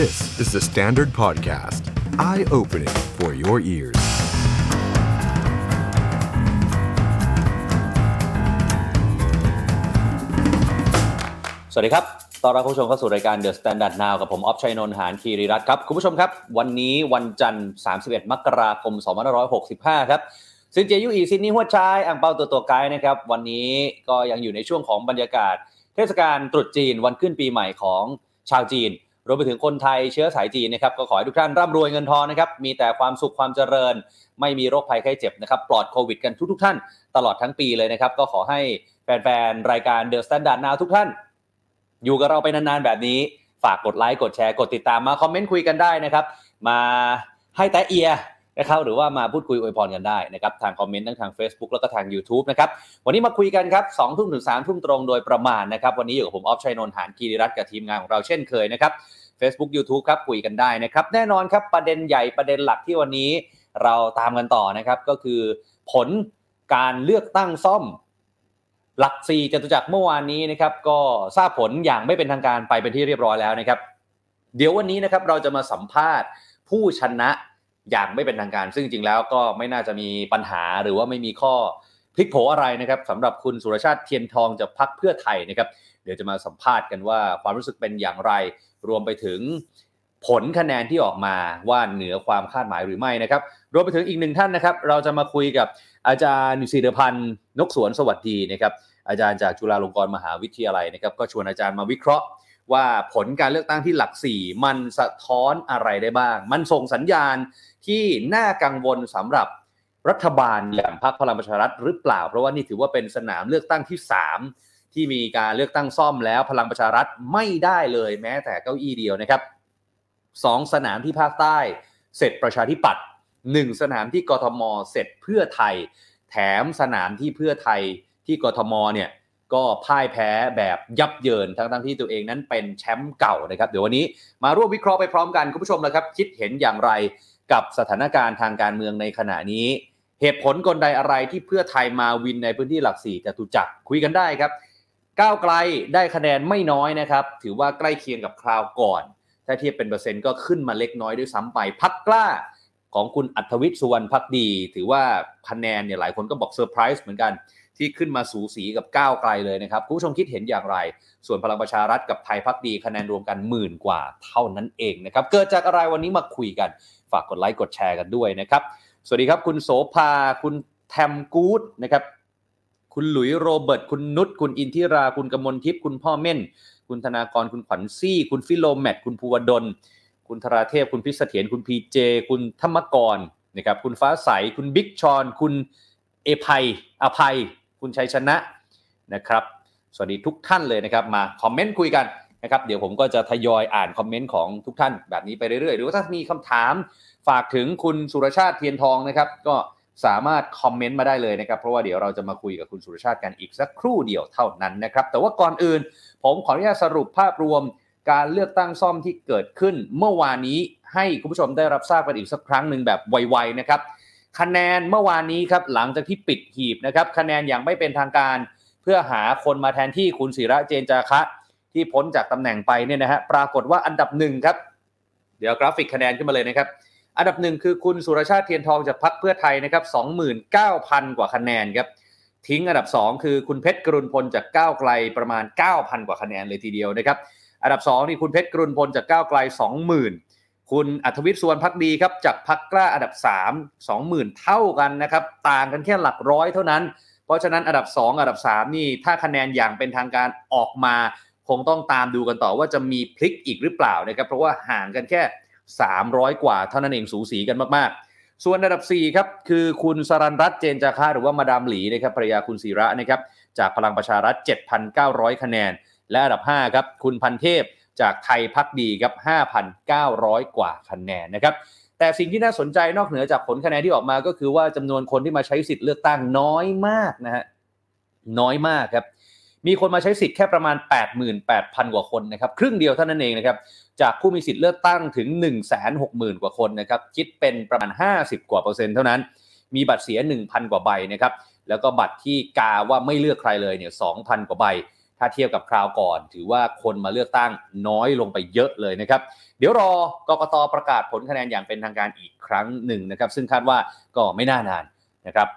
This is the Standard Podcast. Eye-opening for your ears. สวัสดีครับ ตอนรับคุณผู้ชมเข้าสู่รายการ The Standard Now กับผมออฟชัยนนท์หานคีรีรัตน์ครับ คุณผู้ชมครับ วันนี้วันจันทร์ 31 มกราคม 2565 ครับซินเจยูอีซินนี่หัวชายอ่างเปาตัวตัวไกด์นะครับ วันนี้ก็ยังอยู่ในช่วงของบรรยากาศ เทศกาลตรุษจีนวันขึ้นปีใหม่ของชาวจีน รวมไปถึงคนไทยเชื้อสายจีนนะครับก็ขอให้ทุกท่านร่ำรวยเงินทองนะครับมีแต่ความสุขความเจริญ ไม่มีโรคภัยไข้เจ็บนะครับปลอดโควิดกันทุกๆท่านตลอดทั้งปีเลยนะครับก็ขอให้แฟนๆรายการ THE STANDARD NOW ทุกท่าน อยู่กับเราไปนานๆแบบนี้ ฝากกดไลค์กดแชร์กดติดตามมาคอมเมนต์คุยกันได้นะครับมาให้แต๊ะเอีย นะครับหรือว่ามาพูดคุยอวยพรกันได้นะครับทางคอมเมนต์ทั้งทาง Facebook แล้วก็ทาง YouTube นะครับวันนี้มาคุยกันครับสองทุ่มถึงสามทุ่มตรงโดยประมาณนะครับวันนี้อยู่กับผมออฟชัยนนท์หานกีริรัตน์กับทีมงานของเราเช่นเคยนะครับ Facebook YouTube ครับคุยกันได้นะครับแน่นอนครับประเด็นใหญ่ประเด็นหลักที่วันนี้เราตามกันต่อนะครับก็คือผลการเลือกตั้งซ่อมหลักสี่จตุจักรเมื่อวานนี้นะครับก็ทราบผลอย่างไม่เป็นทางการไปเป็นที่เรียบร้อยแล้วนะครับ เดี๋ยววันนี้นะครับเราจะมาสัมภาษณ์ผู้ชนะ อย่างไม่เป็นทางการ ซึ่งจริงแล้วก็ไม่น่าจะมีปัญหาหรือว่าไม่มีข้อพลิกโผอะไรนะครับสำหรับคุณสุรชาติเทียนทองจากพักเพื่อไทยนะครับ เดี๋ยวจะมาสัมภาษณ์กันว่าความรู้สึกเป็นอย่างไร รวมไปถึงผลคะแนนที่ออกมาว่าเหนือความคาดหมายหรือไม่นะครับ รวมไปถึงอีกหนึ่งท่านนะครับ เราจะมาคุยกับอาจารย์ศิรพันธ์นกสวนสวัสดีนะครับอาจารย์จากจุฬาลงกรณ์มหาวิทยาลัยนะครับ ก็ชวนอาจารย์มาวิเคราะห์ ว่าผลการเลือกตั้งที่หลักสี่มันสะท้อนอะไรได้บ้าง มันส่งสัญญาณ ที่น่ากังวลสำหรับรัฐบาลอย่างพรรคพลังประชารัฐหรือเปล่า เพราะว่านี่ถือว่าเป็นสนามเลือกตั้งที่ 3 ที่มีการเลือกตั้งซ่อมแล้วพลังประชารัฐไม่ได้เลยแม้แต่เก้าอี้เดียวนะครับสองสนามที่ภาคใต้เสร็จประชาธิปัตย์หนึ่งสนามที่กทมเสร็จเพื่อไทย แถมสนามที่เพื่อไทยที่กทมเนี่ยก็พ่ายแพ้แบบยับเยินทั้งทั้งที่ตัวเองนั้นเป็นแชมป์เก่านะครับ เดี๋ยววันนี้มาร่วมวิเคราะห์ไปพร้อมกัน คุณผู้ชมนะครับ คิดเห็นอย่างไร กับสถานการณ์ทางการเมืองในขณะนี้ เหตุผลกลใดอะไรที่เพื่อไทยมา win ในพื้นที่หลักสี่จตุจักรคุยกันได้ครับ ก้าวไกลได้คะแนนไม่น้อยนะครับ ถือว่าใกล้เคียงกับคราวก่อน ถ้าเทียบเป็นเปอร์เซ็นต์ก็ขึ้นมาเล็กน้อยด้วยซ้ำไปพรรคกล้าของคุณอรรถวิชช์สุวรรณภักดี ถือว่าคะแนนเนี่ยหลายคนก็บอกเซอร์ไพรส์เหมือนกัน ที่ขึ้นมาสูสีกับก้าวไกลเลยนะครับคุณผู้ชมคิดเห็นอย่างไร ส่วนพลังประชารัฐกับไทยพักดีคะแนนรวมกันหมื่นกว่าเท่านั้นเองนะครับเกิดจากอะไรวันนี้มาคุยกัน ฝากกดไลค์กดแชร์กันด้วยนะครับสวัสดีครับคุณโสภาคุณแทมกูดนะครับคุณหลุยโรเบิร์ตคุณนุชคุณอินทิรา คุณกมลทิพย์คุณพ่อเม่น คุณธนากรคุณขวัญซี่ คุณฟิโลแมตคุณภูวดล คุณธราเทพ คุณพิเสถียรคุณพีเจ คุณธรรมกรนะครับคุณฟ้าใส คุณบิ๊กชอน คุณเอภัยอภัย คุณชัยชนะนะครับ สวัสดีทุกท่านเลยนะครับมาคอมเมนต์คุยกันนะครับเดี๋ยวผมก็จะทยอยอ่านคอมเมนต์ของทุกท่านแบบนี้ไปเรื่อยๆ หรือว่าถ้ามีคำถามฝากถึงคุณสุรชาติเทียนทองนะครับ ก็สามารถคอมเมนต์มาได้เลยนะครับ เพราะว่าเดี๋ยวเราจะมาคุยกับคุณสุรชาติกันอีกสักครู่เดียวเท่านั้นนะครับ แต่ว่าก่อนอื่น ผมขออนุญาตสรุปภาพรวมการเลือกตั้งซ่อมที่เกิดขึ้นเมื่อวานนี้ให้คุณผู้ชมได้รับทราบกันอีกสักครั้งหนึ่งแบบไวๆนะครับ คะแนนเมื่อวานนี้ครับหลังจากที่ปิดหีบนะครับคะแนนอย่างไม่เป็นทางการเพื่อหาคนมาแทนที่คุณศิระเจนจาคะ ที่พ้นจากตำแหน่งไปเนี่ยนะฮะปรากฏว่าอันดับหนึ่งครับ เดี๋ยวกราฟิกคะแนนขึ้นมาเลยนะครับ อันดับหนึ่งคือคุณสุรชาติเทียนทองจากพรรคเพื่อไทยนะครับ29,000กว่าคะแนนครับทิ้งอันดับ 2 คือคุณเพชรกรุณพลจากก้าวไกลประมาณ 9,000 กว่าคะแนนเลยทีเดียวนะครับ อันดับ2นี่คุณเพชรกรุณพลจากก้าวไกล 20,000 คุณอัธวิทย์สุวรรณพักดีครับจากพรรคกล้าอันดับ 3 20,000 เท่ากันนะครับ ต่างกันแค่หลักร้อยเท่านั้น เพราะฉะนั้นอันดับ 2 อันดับ 3 นี่ถ้าคะแนนอย่างเป็นทางการออกมา คงต้องตามดูกันต่อว่าจะมีพลิกอีกหรือเปล่านะครับเพราะว่าห่างกันแค่ 300 กว่าเท่านั้นเองสูสีกันมากๆ ส่วนอันดับ4ครับคือคุณสรันรัตน์เจนจาค่าหรือว่ามาดามหลีนะครับภรรยาคุณศิระนะครับจากพลังประชารัฐ 7,900 คะแนน และอันดับ5ครับคุณพันเทพ จากไทยพักดีครับ5,900 กว่าคะแนนนะครับแต่สิ่งที่น่าสนใจนอกเหนือจากผลคะแนนที่ออกมาก็คือว่าจำนวนคนที่มาใช้สิทธิ์เลือกตั้งน้อยมากนะฮะน้อยมากครับมีคนมาใช้สิทธิ์แค่ประมาณ 88,000 กว่าคนนะครับ ครึ่งเดียวเท่านั้นเองนะครับ จากผู้มีสิทธิ์เลือกตั้งถึง 160,000 กว่าคนนะครับ คิดเป็นประมาณ 50 กว่าเปอร์เซ็นต์เท่านั้น มีบัตรเสีย 1,000 กว่าใบนะครับ แล้วก็บัตรที่กาว่าไม่เลือกใครเลยเนี่ย 2,000 กว่าใบ ถ้าเทียบกับคราวก่อน ถือว่าคนมาเลือกตั้งน้อยลงไปเยอะเลยนะครับ เดี๋ยวรอกกตประกาศผลคะแนนอย่างเป็นทางการอีกครั้งหนึ่งนะครับ ซึ่งคาดว่าก็ไม่น่านานนะครับ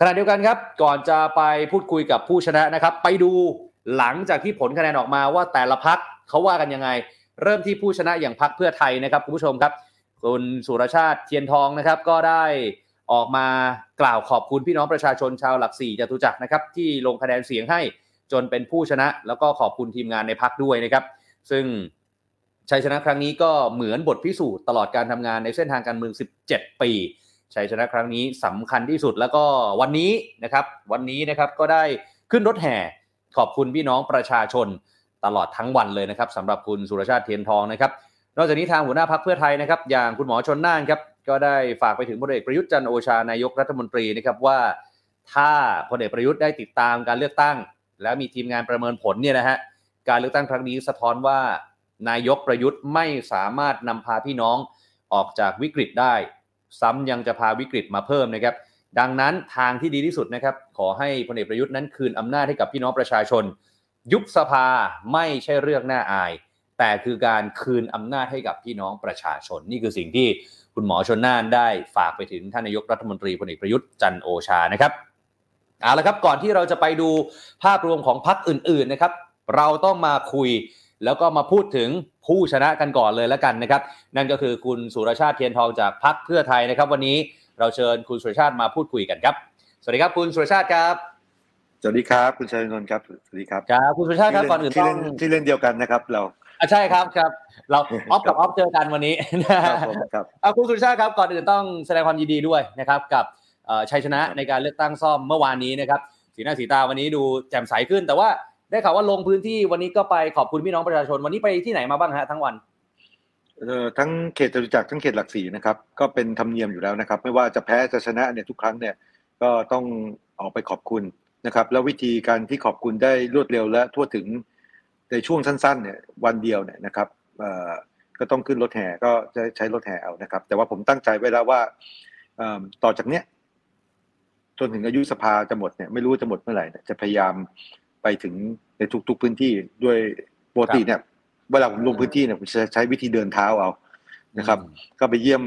ขณะเดียวกันครับ ก่อนจะไปพูดคุยกับผู้ชนะนะครับ ไปดูหลังจากที่ผลคะแนนออกมาว่าแต่ละพักเขาว่ากันยังไง เริ่มที่ผู้ชนะอย่างพักเพื่อไทยนะครับคุณผู้ชมครับ คุณสุรชาติเทียนทองนะครับ ก็ได้ออกมากล่าวขอบคุณพี่น้องประชาชนชาวหลักสี่จตุจักรนะครับที่ลงคะแนนเสียงให้ จนเป็นผู้ชนะ แล้วก็ขอบคุณทีมงานในพักด้วยนะครับ ซึ่งชัยชนะครั้งนี้ก็เหมือนบทพิสูจน์ตลอดการทำงานในเส้นทางการเมือง 17 ปีชัยชนะครั้งนี้สำคัญที่สุดแล้วก็วันนี้นะครับ วันนี้นะครับก็ได้ขึ้นรถแห่ขอบคุณพี่น้องประชาชนตลอดทั้งวันเลยนะครับสำหรับคุณสุรชาติเทียนทองนะครับ นอกจากนี้ทางหัวหน้าพักเพื่อไทยนะครับ อย่างคุณหมอชนน่านครับก็ได้ฝากไปถึงพลเอกประยุทธ์จันโอชานายกรัฐมนตรีนะครับว่า ถ้าพลเอกประยุทธ์ได้ติดตามการเลือกตั้ง แล้วมีทีมงานประเมินผลเนี่ยนะฮะการเลือกตั้งครั้งนี้สะท้อนว่านายกประยุทธ์ไม่สามารถนำพาพี่น้องออกจากวิกฤตได้ ซ้ำยังจะพาวิกฤตมาเพิ่มนะครับ ดังนั้นทางที่ดีที่สุดนะครับ ขอให้พลเอกประยุทธ์นั้นคืนอำนาจให้กับพี่น้องประชาชน ยุบสภาไม่ใช่เรื่องน่าอาย แต่คือการคืนอำนาจให้กับพี่น้องประชาชน นี่คือสิ่งที่คุณหมอชนน่านได้ฝากไปถึงท่านนายกรัฐมนตรีพลเอกประยุทธ์จันโอชานะครับ เอาละครับก่อนที่เราจะไปดูภาพรวมของพรรคอื่นๆนะครับ เราต้องมาคุยแล้วก็มาพูดถึงผู้ชนะกันก่อนเลยแล้วกันนะครับ นั่นก็คือคุณสุรชาติเทียนทองจากพรรคเพื่อไทยนะครับ วันนี้เราเชิญคุณสุรชาติมาพูดคุยกันครับ สวัสดีครับคุณสุรชาติครับสวัสดีครับคุณชัยนนท์ครับสวัสดีครับครับคุณสุรชาติครับก่อนอื่นที่ต้อเล่งนที่เล่นเดียวกันนะครับ เราอะใช่ครับครับ เราออฟกับออฟเจอกันวันนี้นะคฮะรับผมครับเอาคุณสุรชาติครับก่อนอื่นต้องแสดงความยินดีด้วยนะครับกับเอ่อ ชัยชนะในการเลือกตั้งซ่อมเมื่อวานนี้นะครับสีหน้าสีตาวันนี้ดูแจ่มใสขึ้น แต่ว่าได้ข่าวว่าลงพื้นที่วันนี้ก็ไปขอบคุณพี่น้องประชาชน วันนี้ไปที่ไหนมาบ้างฮะทั้งวันเอ่อทั้งเขตจตุจักรทั้งเขตหลักสี่นะครับก็เป็นธรรมเนียมอยู่แล้วนะครับ ไม่ว่าจะแพ้จะชนะเนี่ยทุกครั้งเนี่ยก็ต้องออกไปขอบคุณนะครับ แล้ววิธีการที่ขอบคุณได้รวดเร็วและทั่วถึงในช่วงสั้นๆเนี่ยวันเดียวเนี่ยนะครับเอ่อก็ต้องขึ้นรถแห่ก็จะใช้รถแห่เอานะครับ แต่ว่าผมตั้งใจไว้แล้วว่าเอิ่มต่อจากเนี้ย จนถึงอายุสภาจะหมดเนี่ยไม่รู้จะหมดเมื่อไหร่เนี่ยจะพยายามไปถึงในทุก ๆ พื้นที่ด้วยปกติเนี่ยเวลาผมลงพื้นที่เนี่ยผมจะใช้วิธีเดินเท้าเอานะครับ ก็ไปเยี่ยม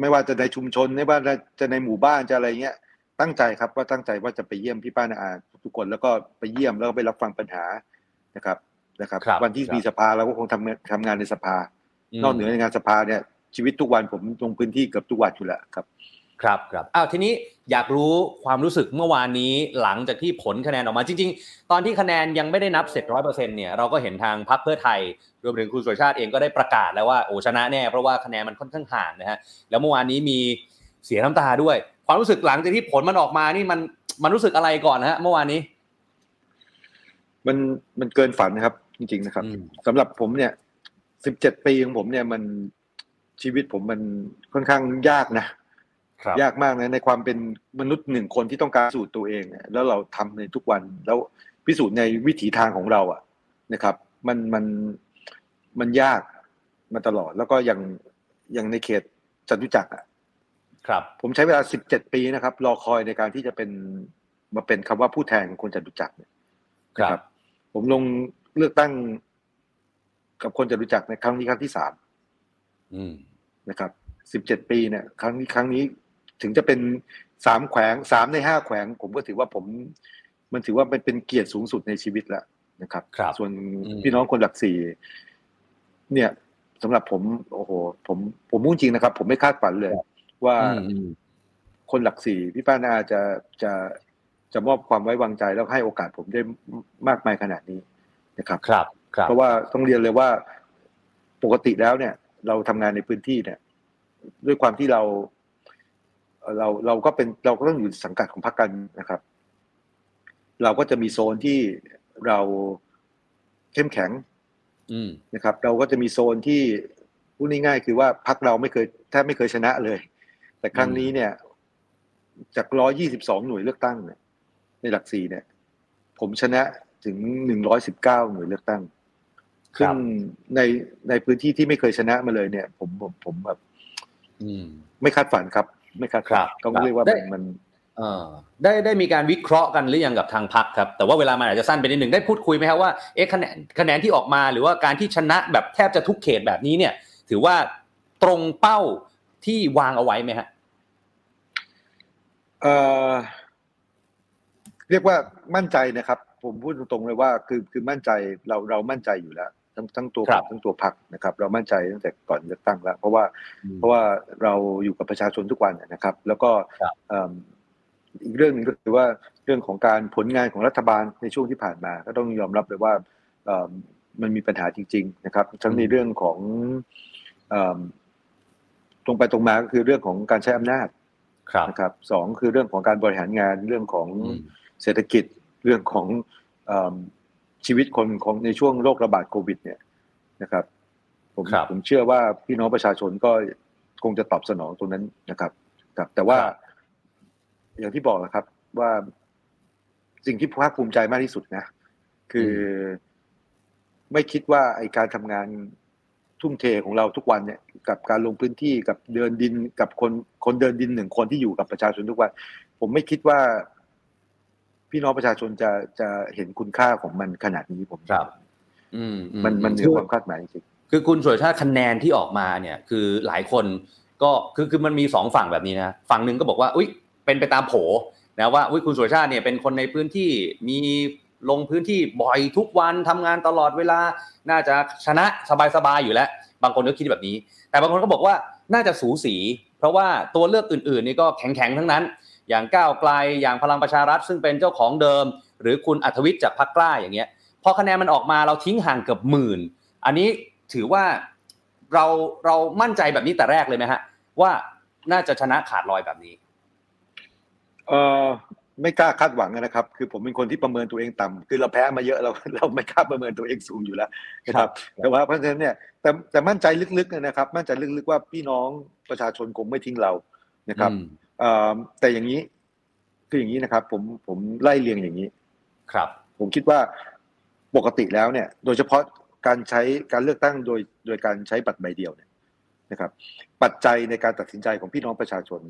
ไม่ว่าจะในชุมชนไม่ว่าจะในหมู่บ้านจะอะไรเงี้ย ตั้งใจครับว่าตั้งใจว่าจะไปเยี่ยมพี่ป้านาอาทุกคนแล้วก็ไปเยี่ยมแล้วก็ไปรับฟังปัญหานะครับนะครับครับวันที่ครับมีสภาเราก็คงทำทำงานในสภามนอกเหนือในงานสภาเนี่ยชีวิตทุกวันผมลงพื้นที่เกือบทุกวันอยู่แล้วครับ ครับครับอ้าวทีนี้อยากรู้ความรู้สึกเมื่อวานนี้หลังจากที่ผลคะแนนออกมาจริง ๆ ตอนที่คะแนนยังไม่ได้นับเสร็จร้อยเปอร์เซ็นต์เนี่ยเราก็เห็นทางพรรคเพื่อไทย รวมถึงคุณสุรชาติเองก็ได้ประกาศแล้วว่าโอ้ชนะแน่เพราะว่าคะแนนมันค่อนข้างห่างนะฮะแล้วเมื่อวานนี้มีเสียน้ำตาด้วย ความรู้สึกหลังจากที่ผลมันออกมานี่มันมันรู้สึกอะไรก่อนนะฮะเมื่อวานนี้ มันมันเกินฝันนะครับ จริงๆนะครับอืมสำหรับผมเนี่ยสิบเจ็ดปีของผมเนี่ยมันชีวิตผมมันค่อนข้างยากนะครับ ยากมากนะในความเป็นมนุษย์หนึ่งคนที่ต้องการพิสูจน์ตัวเองเนี่ยแล้วเราทำในทุกวันแล้วพิสูจน์ในวิถีทางของเราอะนะครับ มันมันมันยากมาตลอด แล้วก็อย่างอย่างในเขตจตุจักรอะครับ ผมใช้เวลาสิบเจ็ดปีนะครับ รอคอยในการที่จะเป็นมาเป็นคำว่าผู้แทนของคนจตุจักรเนี่ยครับนะผมลงเลือกตั้งกับคนจตุจักรในครั้งนี้ครั้งที่สามอืมนะครับสิบเจ็ดปีเนี่ย ครั้งนี้ครั้งนี้ ถึงจะเป็นสามแขวงสามในห้าแขวง ผมก็ถือว่าผม มันถือว่ามันเป็นเกียรติสูงสุดในชีวิตแล้วนะครับครับส่วนอืมพี่น้องคนหลักสี่เนี่ยสำหรับผม โอ้โห ผมผมมุ่งจริงนะครับ ผมไม่คาดฝันเลย ว่าอืมอืมคนหลักสี่พี่ป้านาจะจะจะมอบความไว้วางใจแล้วให้โอกาสผมได้มากมายขนาดนี้นะครับ ครับครับเพราะว่าต้องเรียนเลยว่าปกติแล้วเนี่ย เราทำงานในพื้นที่เนี่ย ด้วยความที่เรา เอ่อเราเราก็เป็นเราก็ต้องอยู่สังกัดของพรรคการเมืองนะครับ เราก็จะมีโซนที่เราเข้มแข็งอืมนะครับ เราก็จะมีโซนที่พูดง่ายๆคือว่าพรรคเราไม่เคยแทบไม่เคยชนะเลย แต่ครั้งนี้เนี่ย จากร้อยี่สิบสองหน่วยเลือกตั้งเนี่ยในหลักสี่เนี่ย ผมชนะถึงหนึ่งร้อยสิบเก้าหน่วยเลือกตั้งคซึ่รังบในในพื้นที่ที่ไม่เคยชนะมาเลยเนี่ย ผมผมผมแบบอืมไม่คาดฝันครับ ไม่คาดฝันครับต้องครับเรียกว่าได้มันมันเออได้ได้มีการวิเคราะห์กันหรือยังกับทางพักครับ แต่ว่าเวลามันอาจจะสั้นไปนิดหนึ่งได้พูดคุยไหมครับว่าเอ๊ะคะแนนคะแนนที่ออกมาหรือว่าการที่ชนะแบบแทบจะทุกเขตแบบนี้เนี่ย ถือว่าตรงเป้าที่วางเอาไว้ไหมฮะเอ่อเรียกว่ามั่นใจนะครับ ผมพูดตรงๆเลยว่า คือคือมั่นใจเราเรามั่นใจอยู่แล้ว ทั้งทั้งตัวครับทั้งตัวพรรคนะครับ เรามั่นใจตั้งแต่ก่อนเลือกตั้งแล้ว เพราะว่าอืมเพราะว่าเราอยู่กับประชาชนทุกวันนะครับ แล้วก็ครับเอิ่มอีกเรื่องหนึงก็คือว่าเรื่องของการผลงานของรัฐบาลในช่วงที่ผ่านมา ก็ต้องยอมรับเลยว่าเอิ่มมันมีปัญหาจริง ๆ นะครับ ทั้งในเรื่องของเอิ่มตรงไปตรงมาก็คือเรื่องของการใช้อำนาจครับนะครับสองคือเรื่องของการบริหารงานเรื่องของอืมเศรษฐกิจเรื่องของเอม ชีวิตคนของในช่วงโรคระบาดโควิด เนี่ยนะครับผมครับผมเชื่อว่าพี่น้องประชาชนก็คงจะตอบสนองตรงนั้นนะครับครับ แต่ว่าครับอย่างที่บอกนะครับว่าสิ่งที่ภาคภูมิใจมากที่สุดนะ คืออไม่คิดว่าไอการทำงานทุ่มเทของเราทุกวันเนี่ย กับการลงพื้นที่กับเดินดินกับคนคนเดินดินหนึ่งคนที่อยู่กับประชาชนทุกวัน ผมไม่คิดว่า พี่น้องประชาชนจะจะเห็นคุณค่าของมันขนาดนี้ผมครับ อืมอืมันมันเหนือความคาดหมายจริงคือคุณสุรชาติคะแนนที่ออกมาเนี่ย คือหลายคนก็คือคือมันมีสองฝั่งแบบนี้นะฝั่งหนึ่งก็บอกว่า อุ้ยเป็นไปตามโผนะว่าอุ้ยคุณสุรชาติเนี่ยเป็นคนในพื้นที่มีลงพื้นที่บ่อยทุกวันทำงานตลอดเวลา น่าจะชนะสบายๆอยู่แล้ว บางคนก็คิดแบบนี้ แต่บางคนก็บอกว่าน่าจะสูสี เพราะว่าตัวเลือกอื่นๆนี่ก็แข็งๆทั้งนั้น อย่างก้าวไกลอย่างพลังประชารัฐ ซึ่งเป็นเจ้าของเดิม หรือคุณอัธวิทย์จากพรรคกล้าอย่างเงี้ยพอคะแนนมันออกมาเราทิ้งห่างเกือบหมื่น อันนี้ถือว่าเราเรามั่นใจแบบนี้แต่แรกเลยไหมฮะ ว่าน่าจะชนะขาดลอยแบบนี้ๆเออไม่กล้าคาดหวังนะครับ คือผมเป็นคนที่ประเมินตัวเองต่ำคือเราแพ้มาเยอะเราเราไม่กล้าประเมินตัวเองสูงอยู่แล้วนะครับ แต่ว่าเพราะฉะนั้นเนี่ยแต่แต่มั่นใจลึกๆนะครับ มั่นใจลึกๆว่าพี่น้องประชาชนคงไม่ทิ้งเรานะครับอืมเอ่อ แต่อย่างนี้คืออย่างนี้นะครับ ผมผมไล่เรียงอย่างนี้ ครับ ผมคิดว่าปกติแล้วเนี่ย โดยเฉพาะการใช้การเลือกตั้งโดยโดยการใช้บัตรใบเดียวเนี่ยนะครับ ปัจจัยในการตัดสินใจของพี่น้องประชาชน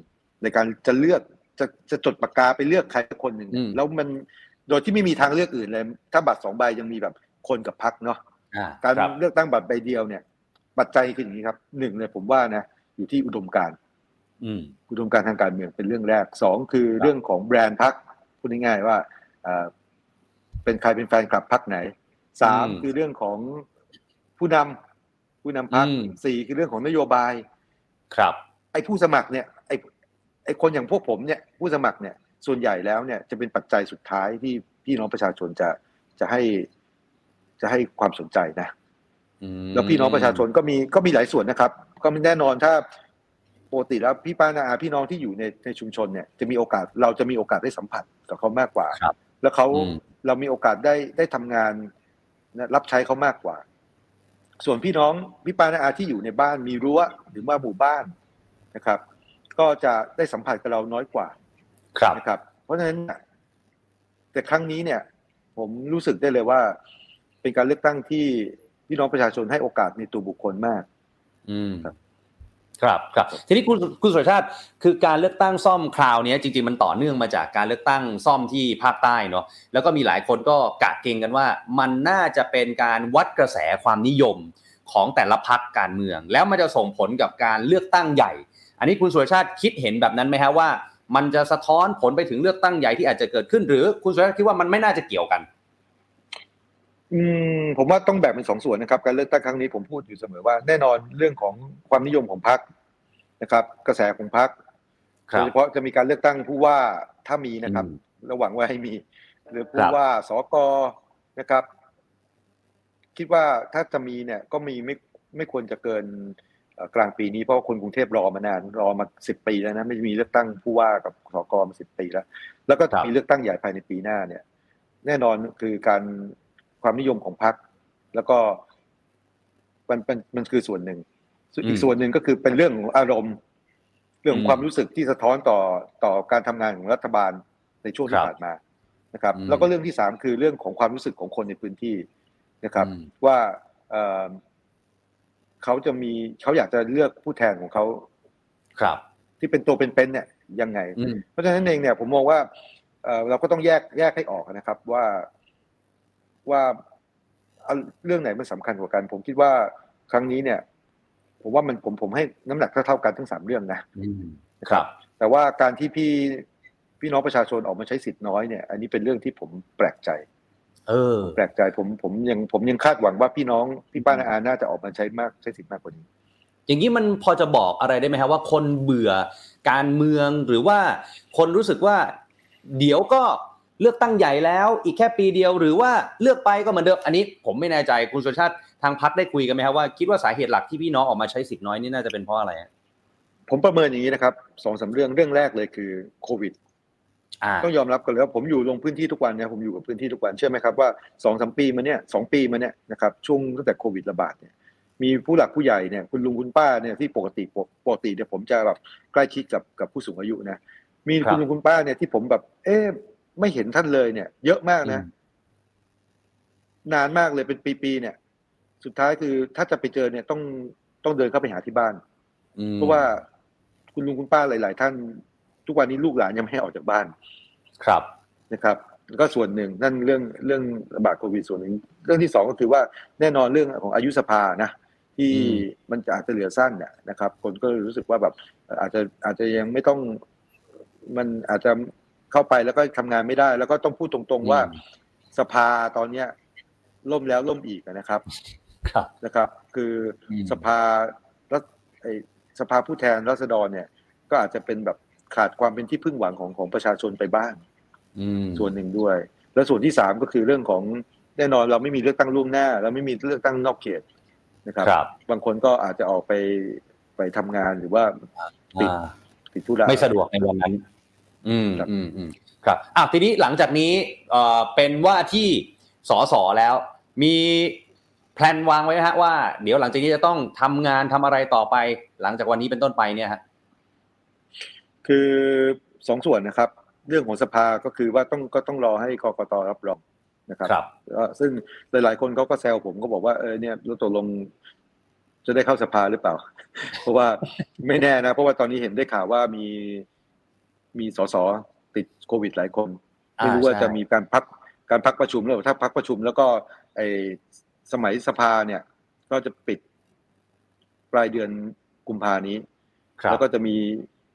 ในการจะเลือกจะจะจดปากกาไปเลือกใครสักคนหนึ่งเนี่ยอืมแล้วมันโดยที่ไม่มีทางเลือกอื่นเลย ถ้าบัตรสองใบยังมีแบบคนกับพักเนาะอ่าการครับเลือกตั้งบัตรใบเดียวเนี่ย ปัจจัยคืออย่างนี้ครับหนึ่งเลยผมว่านะอยู่ที่อุดมการณ์ อืมอุดมการณ์ทางการเมืองเป็นเรื่องแรกสองคือเรื่องของแบรนด์พักพูดง่ายๆว่าเอ่อเป็นใครเป็นแฟนคลับพักไหนสามอืมคือเรื่องของผู้นำผู้นำพักอืมสี่คือเรื่องของนโยบาย ครับ ไอ้ผู้สมัครเนี่ยไอ้ไอ้คนอย่างพวกผมเนี่ยผู้สมัครเนี่ย ส่วนใหญ่แล้วเนี่ยจะเป็นปัจจัยสุดท้ายที่พี่น้องประชาชนจะจะให้จะให้ความสนใจนะอืมแล้วพี่น้องประชาชนก็มีก็มีหลายส่วนนะครับ ก็มีแน่นอนถ้า ปกติแล้วพี่ป้านาอาพี่น้องที่อยู่ในในชุมชนเนี่ยจะมีโอกาสเราจะมีโอกาสได้สัมผัสกับเขามากกว่าครับแล้วเขาอืมเรามีโอกาสได้ได้ทำงานนะรับใช้เขามากกว่า ส่วนพี่น้องพี่ป้านาอาที่อยู่ในบ้านมีรั้วหรือว่าหมู่บ้านนะครับ ก็จะได้สัมผัสกับเราน้อยกว่าครับนะครับ เพราะฉะนั้นเนี่ยแต่ครั้งนี้เนี่ย ผมรู้สึกได้เลยว่า เป็นการเลือกตั้งที่พี่น้องประชาชนให้โอกาสในตัวบุคคลมาก อืมครับ ครับครับทีนี้คุณคุณสุรชาติคือการเลือกตั้งซ่อมคราวนี้จริง ๆ มันต่อเนื่องมาจากการเลือกตั้งซ่อมที่ภาคใต้เนาะแล้วก็มีหลายคนก็กะเกงกันว่า มันน่าจะเป็นการวัดกระแสความนิยมของแต่ละพักการเมือง แล้วมันจะส่งผลกับการเลือกตั้งใหญ่ อันนี้คุณสุรชาติคิดเห็นแบบนั้นไหมฮะว่า มันจะสะท้อนผลไปถึงเลือกตั้งใหญ่ที่อาจจะเกิดขึ้น หรือคุณสุรชาติคิดว่ามันไม่น่าจะเกี่ยวกัน อืมผมว่าต้องแบ่งเป็นสองส่วนนะครับ การเลือกตั้งครั้งนี้ผมพูดอยู่เสมอว่าแน่นอนเรื่องของความนิยมของพรรคนะครับ กระแสของพรรคครับโดยเฉพาะจะมีการเลือกตั้งผู้ว่าถ้ามีนะครับอืมระหวังว่าให้มี หรือคผู้รับว่าสกนะครับ คิดว่าถ้าจะมีเนี่ย ก็มีไม่ไม่ควรจะเกินเอ่อกลางปีนี้เพราะว่าคนกรุงเทพรอมานานรอมาสิบปีแล้วนะไม่มีเลือกตั้งผู้ว่ากับสกมาสิบปีแล้ว แล้วก็ครับมีเลือกตั้งใหญ่ภายในปีหน้าเนี่ย แน่นอนคือการ ความนิยมของพรรคแล้วก็มันเป็นมันคือส่วนหนึ่งส่วนอีอืกมส่วนหนึ่งก็คือเป็นเรื่องของอารมณ์ เรื่องขออืงมความรู้สึกที่สะท้อนต่อต่อการทำงานของรัฐบาลในช่วงคที่รับผ่านมานะครับอืมแล้วก็เรื่องที่สามคือเรื่องของความรู้สึกของคนในพื้นที่นะครับอืมว่าเอ่อเขาจะมีเขาอยากจะเลือกผู้แทนของเขาครับ ที่เป็นตัวเป็นๆเนี่ยยังไงอืมเพราะฉะนั้นเองเนี่ยผมมองว่าเอ่อเราก็ต้องแยกแยกให้ออกนะครับ ว่า ว่าเอาเรื่องไหนมันสำคัญกว่ากัน ผมคิดว่าครั้งนี้เนี่ย ผมว่ามันผมผมให้น้ำหนักเท่าๆกันทั้งสามเรื่องนะอืมครับ แต่ว่าการที่พี่พี่น้องประชาชนออกมาใช้สิทธิ์น้อยเนี่ย อันนี้เป็นเรื่องที่ผมแปลกใจ เออ แปลกใจผมผมยังผมยังคาดหวังว่าพี่น้องพี่ป้านาอาน่าจะออกมาใช้มากใช้สิทธิ์มากกว่านี้ อย่างนี้มันพอจะบอกอะไรได้ไหมครับว่าคนเบื่อการเมืองหรือว่าคนรู้สึกว่าเดี๋ยวก็ เลือกตั้งใหญ่แล้วอีกแค่ปีเดียว หรือว่าเลือกไปก็เหมือนเดิมอันนี้ ผมไม่แน่ใจคุณสุชาติทางพักได้คุยกันไหมครับว่าคิดว่าสาเหตุหลักที่พี่น้องออกมาใช้สิทธิ์น้อยนี่น่าจะเป็นเพราะอะไรฮะผมประเมินอย่างนี้นะครับสองสามเรื่องเรื่องแรกเลยคือโควิดอ่าต้องยอมรับกันเลยว่าผมอยู่ลงพื้นที่ทุกวันเนี่ยผมอยู่กับพื้นที่ทุกวันเชื่อไหมครับว่าสองสามปีมาเนี่ยสองปีมาเนี่ยนะครับช่วงตั้งแต่โควิดระบาดเนี่ยมีผู้หลักผู้ใหญ่เนี่ยคุณลุงคุณป้าเนี่ยที่ปกติปกติเนี่ยผมจะแบบใกล้ชิดกับกับผู้สูงอายุนะมีครัคุบณลุงคุณป้าเนี่ยที่ผมแบบเอ๊ะ ไม่เห็นท่านเลยเนี่ย เยอะมากนะอืมนานมากเลยเป็นปีๆเนี่ย สุดท้ายคือถ้าจะไปเจอเนี่ยต้องต้องเดินเข้าไปหาที่บ้านอืมเพราะว่าคุณลุงคุณป้าหลาย ๆ ท่าน ทุกวันนี้ลูกหลานยังไม่ให้ออกจากบ้าน ครับนะครับแล้วก็ส่วนหนึ่งนั่นเรื่องเรื่องระบาดโควิดส่วนหนึ่งเรื่องที่สองก็คือว่าแน่นอนเรื่องของอายุสภานะที่อืมมันจะอาจจะเหลือสั้นน่ะนะครับ คนก็รู้สึกว่าแบบอาจจะอาจจะยังไม่ต้อง มันอาจจะ เข้าไปแล้วก็ทำงานไม่ได้ แล้วก็ต้องพูดตรงๆว่าสภาตอนเนี้ยล่มแล้วล่มอีกนะครับ ครับนะครับ คืออมสภารัฐไอสภาผู้แทนราษฎรเนี่ย ก็อาจจะเป็นแบบขาดความเป็นที่พึ่งหวังของของประชาชนไปบ้างอืมส่วนหนึ่งด้วย แล้วส่วนที่สามก็คือเรื่องของแน่นอนเราไม่มีเลือกตั้งล่วงหน้า เราไม่มีเลือกตั้งนอกเขตนะครับครับบางคนก็อาจจะออกไปไปทำงานหรือว่าติดอ่าติดธุระไม่สะดวกในวันนั้น อืมครับอืมอืมครับอะทีนี้หลังจากนี้เอ่อเป็นว่าที่สอสอแล้ว มีแพลนวางไว้ไหมฮะว่าเดี๋ยวหลังจากนี้จะต้องทำงานทำอะไรต่อไป หลังจากวันนี้เป็นต้นไปเนี่ยฮะคือสองส่วนนะครับ เรื่องของสภาก็คือว่าต้องก็ต้องรอให้กกตรับรองนะครับครับก็ซึ่งหลาย ๆ คนเขาก็แซวผมก็บอกว่าเออเนี่ยเราตกลงจะได้เข้าสภาหรือเปล่า เพราะว่าไม่แน่นะ เพราะว่าตอนนี้เห็นได้ข่าวว่ามี มีสสติดโควิดหลายคน ไม่รู้ว่าอ่าใช่จะมีการพักการพักประชุมแล้วถ้าพักประชุมแล้วก็ไอสมัยสภาเนี่ย ก็จะปิดปลายเดือนกุมภานี้ครับแล้วก็จะมี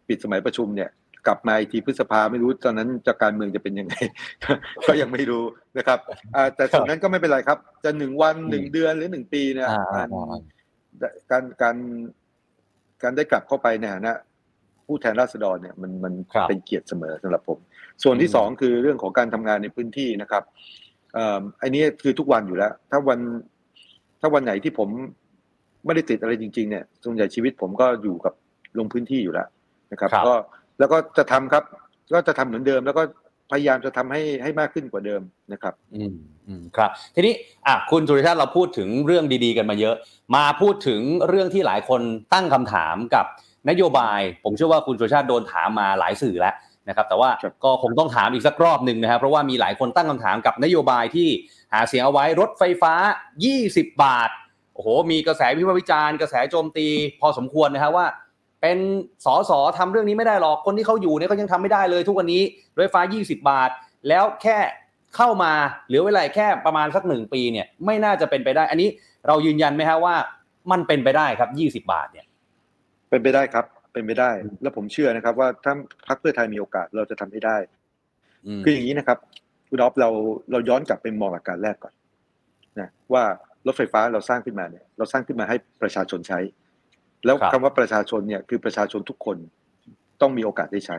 ปิดสมัยประชุมเนี่ย กลับมาอีกทีพฤษภาไม่รู้ตอนนั้นจะการเมืองจะเป็นยังไง ก็ยังไม่รู้นะครับอ่าแต่ส่วนนั้นก็ไม่เป็นไรครับ จะหนึ่งวันหนึ่งเดือนหรือหนึ่งปีเนี่ยอ่าอ่าการอ่าการการการได้กลับเข้าไปในฐานะ ผู้แทนราษฎรเนี่ยมันมันครับเป็นเกียรติเสมอสำหรับผม ส่วนที่อืมสองคือเรื่องของการทำงานในพื้นที่นะครับเอ่ออันนี้คือทุกวันอยู่แล้ว ถ้าวันถ้าวันไหนที่ผมไม่ได้ติดอะไรจริง ๆ เนี่ยส่วนใหญ่ชีวิตผมก็อยู่กับลงพื้นที่อยู่แล้วนะครับครับก็แล้วก็จะทำครับ ก็จะทำเหมือนเดิม แล้วก็พยายามจะทำให้ให้มากขึ้นกว่าเดิมนะครับ อืมอืมครับ ทีนี้อะคุณสุริชาติเราพูดถึงเรื่องดีๆกันมาเยอะ มาพูดถึงเรื่องที่หลายคนตั้งคำถามกับ นโยบาย ผมเชื่อว่าคุณสุริชาติโดนถามมาหลายสื่อแล้วนะครับแต่ว่าครับก็คงต้องถามอีกสักรอบหนึ่งนะครับเพราะว่ามีหลายคนตั้งคำถามกับนโยบายที่หาเสียงเอาไว้รถไฟฟ้า 20 บาทโอ้โหมีกระแสวิพากษ์วิจารณ์กระแสโจมตีพอสมควรนะครับว่า เป็นสสทำเรื่องนี้ไม่ได้หรอกคนที่เขาอยู่เนี่ยเขายังทำไม่ได้เลย ทุกวันนี้รถไฟฟ้า 20 บาท แล้วแค่เข้ามาเหลือเวลาแค่ประมาณสักหนึ่งปีเนี่ยไม่น่าจะเป็นไปได้ อันนี้เรายืนยันไหมฮะว่ามันเป็นไปได้ครับ 20 บาทเนี่ย เป็นไปได้ครับ เป็นไปได้อืมแล้วผมเชื่อนะครับ ว่าถ้าพรรคเพื่อไทยมีโอกาสเราจะทำให้ได้มคืออย่างนี้นะครับคุณอ๊อฟเราเราย้อนกลับไปมองหลักการแรกก่อนนะว่ารถไฟฟ้าเราสร้างขึ้นมาเนี่ย เราสร้างขึ้นมาให้ประชาชนใช้ แล้วครับคำว่าประชาชนเนี่ยคือประชาชนทุกคนต้องมีโอกาสได้ใช้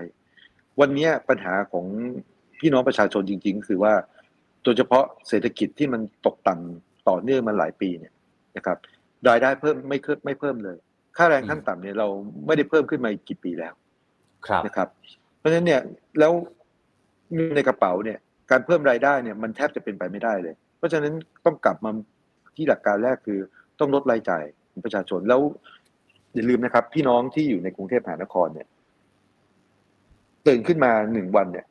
วันเนี้ยปัญหาของพี่น้องประชาชนจริง ๆ คือว่าโดยเฉพาะเศรษฐกิจที่มันตกต่ำต่อเนื่องมาหลายปีเนี่ยนะครับรายได้เพิ่มไม่เพิ่มไม่เพิ่มเลย ค่าแรงขั้นต่ำเนี่ยเราไม่ได้เพิ่มขึ้นมาอีกกี่ปีแล้วครับนะครับ เพราะฉะนั้นเนี่ยแล้วเงินในกระเป๋าเนี่ยการเพิ่มรายได้เนี่ยมันแทบจะเป็นไปไม่ได้เลย เพราะฉะนั้นต้องกลับมาที่หลักการแรกคือต้องลดรายจ่ายของประชาชนแล้วอย่าลืมนะครับ พี่น้องที่อยู่ในกรุงเทพมหานครเนี่ยตื่นขึ้นมาหนึ่งวันเนี่ย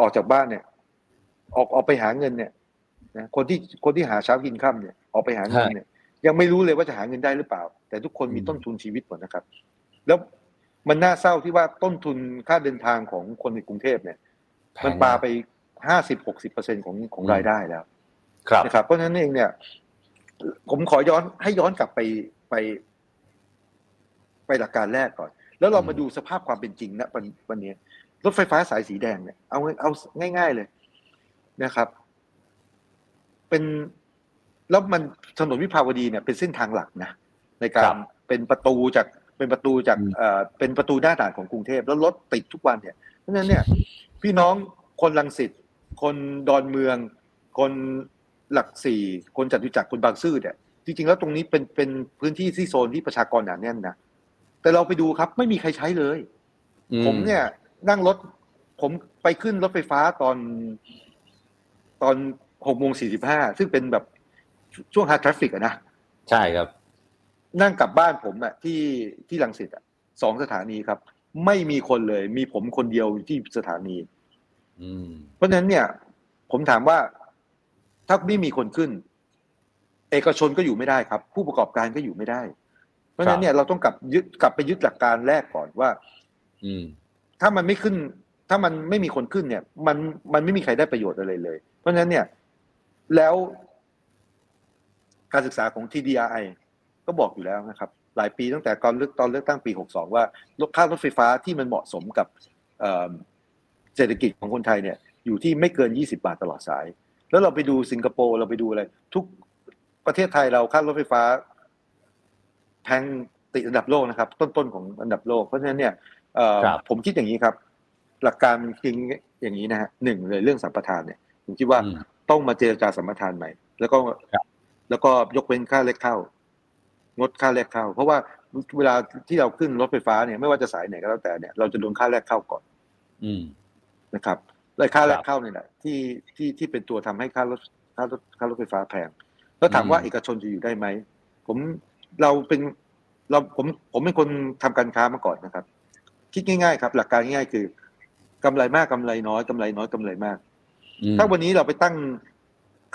ออกจากบ้านเนี่ย ออกออกไปหาเงินเนี่ยนะคนที่คนที่หาเช้ากินค่ำเนี่ยออกไปหาเงินเนี่ย ยังไม่รู้เลยว่าจะหาเงินได้หรือเปล่า แต่ทุกคนมีอืมต้นทุนชีวิตหมดนะครับ แล้วมันน่าเศร้าที่ว่าต้นทุนค่าเดินทางของคนในกรุงเทพเนี่ยแพงมันปาไปห้าสิบหกสิบเปอร์เซ็นของของรายได้แล้ว ครับนะครับเพราะฉะนั้นเองเนี่ย ผมขอย้อนให้ย้อนกลับไปไป ไปหลักการแรกก่อน แล้วเรามาดูสภาพความเป็นจริงนะวันวันนี้รถไฟฟ้าสายสีแดงเนี่ยเอาเอาง่าย ๆเลยนะครับ เป็นแล้วมันถนนวิภาวดีเนี่ยเป็นเส้นทางหลักนะ ในกาครัรบเป็นประตูจากเป็นประตูจากอืมเอ่อเป็นประตูหน้าด่านของกรุงเทพแล้วรถติดทุกวันเนี่ยเพราะฉะนั้นเนี่ยพี่น้องคนลังสิตคนดอนเมือง คนหลักสี่คนจัตุจักรคนบางซื่อเนี่ยจริงๆแล้วตรงนี้เป็นเป็นพื้นที่ที่โซนที่ประชากรหนาแน่นนะแต่เราไปดูครับไม่มีใครใช้เลยอืผมเนี่ยนั่งรถ ผมไปขึ้นรถไฟฟ้าตอน ตอนหกโมงสี่สิบห้าซึ่งเป็นแบบช่วง hard traffic อะนะ ใช่ครับ นั่งกลับบ้านผมอะที่ที่รังสิตอะสองสถานีครับ ไม่มีคนเลย มีผมคนเดียวที่สถานีอืมเพราะฉะนั้นเนี่ย ผมถามว่าถ้าไม่มีคนขึ้น เอกชนก็อยู่ไม่ได้ครับ ผู้ประกอบการก็อยู่ไม่ได้ เพราะฉะนั้นเนี่ยเราต้องกลับยึดกลับไปยึดหลักการแรกก่อนว่า อืมถ้ามันไม่ขึ้น ถ้ามันไม่มีคนขึ้นเนี่ย มันมันไม่มีใครได้ประโยชน์อะไรเลย เพราะฉะนั้นเนี่ย แล้วการศึกษาของ TDRI ก็บอกอยู่แล้วนะครับ หลายปีตั้งแต่ก่อนเลือกตอนเลือกตั้งปี 62 ว่าค่ารถไฟฟ้าที่มันเหมาะสมกับเอ่อเศรษฐกิจของคนไทยเนี่ยอยู่ที่ไม่เกิน 20 บาทตลอดสาย แล้วเราไปดูสิงคโปร์เราไปดูอะไร ทุกประเทศไทยเราค่ารถไฟฟ้าแพงติดอันดับโลกนะครับ ต้นๆของอันดับโลกเพราะฉะนั้นเนี่ยเอ่อครับผมคิดอย่างนี้ครับ หลักการมันจริงอย่างนี้นะฮะหนึ่งเลยเรื่องสัมปทานเนี่ยผมคิดว่าอืมต้องมาเจรจาสัมปทานใหม่ แล้วก็ครับแล้วก็ยกเว้นค่าแรกเข้า งดค่าแรกเข้า เพราะว่าเวลาที่เราขึ้นรถไฟฟ้าเนี่ยไม่ว่าจะสายไหนก็แล้วแต่เนี่ยเราจะโดนค่าแรกเข้าก่อน อืมนะครับและค่าแรคกรับเข้าเนี่ยแหละที่ที่ที่เป็นตัวทำให้ค่ารถค่ารถค่ารถไฟฟ้าแพงแล้วถามอืมว่าเอกชนจะอยู่ได้ไหมผมเราเป็นเราผมผมเป็นคนทำการค้ามาก่อนนะครับ คิดง่ายๆครับ หลักการง่ายๆคือกำไรมากกำไรน้อยกำไรน้อยกำไรมากอืมถ้าวันนี้เราไปตั้ง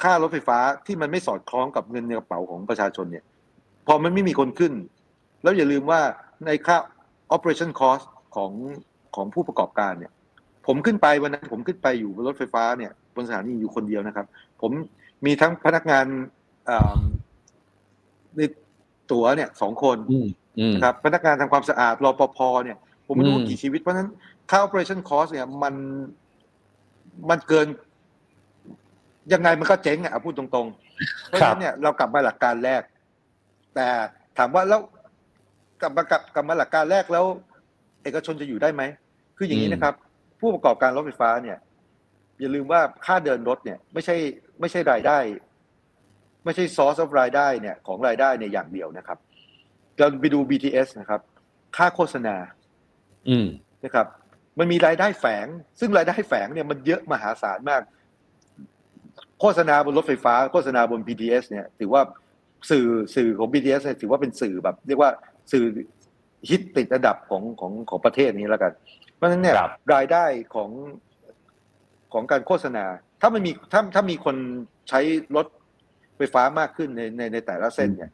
ค่ารถไฟฟ้าที่มันไม่สอดคล้องกับเงินในกระเป๋าของประชาชนเนี่ย พอมันไม่มีคนขึ้น แล้วอย่าลืมว่าในค่า operation cost ของของผู้ประกอบการเนี่ย ผมขึ้นไปวันนั้นผมขึ้นไปอยู่บนรถไฟฟ้าเนี่ยบนสถานีอยู่คนเดียวนะครับ ผมมีทั้งพนักงานอ่าในตั๋วเนี่ยสองคนอืมอืมนะครับพนักงานทำความสะอาดรปภเนี่ย ผมไม่รู้อืมกี่ชีวิตเพราะฉะนั้นค่า operation cost เนี่ยมันมันเกิน ยังไงมันก็เจ๊งอะเอาพูดตรงๆ เพราะฉะนั้นเนี่ยเรากลับมาหลักการแรก แต่ถามว่าแล้วกลับมากลับกลับมาหลักการแรกแล้ว เอกชนจะอยู่ได้ไหม คืออย่างนี้นะครับ ผู้ประกอบการรถไฟฟ้าเนี่ย อย่าลืมว่าค่าเดินรถเนี่ย ไม่ใช่ไม่ใช่รายได้ ไม่ใช่ source of รายได้เนี่ย ของรายได้เนี่ยอย่างเดียวนะครับเราไปดู BTS นะครับ ค่าโฆษณา อืมนะครับ มันมีรายได้แฝง ซึ่งรายได้แฝงเนี่ยมันเยอะมหาศาลมาก โฆษณาบนรถไฟฟ้า โฆษณาบน BTS เนี่ย ถือว่า สื่อสื่อของ BTS เนี่ยถือว่าเป็นสื่อแบบ เรียกว่าสื่อฮิตติดอันดับของของของประเทศนี้แล้วกัน เพราะฉะนั้นเนี่ยครับรายได้ของของการโฆษณา ถ้ามันมีถ้าถ้ามีคนใช้รถไฟฟ้ามากขึ้นในในในแต่ละเส้นเนี่ย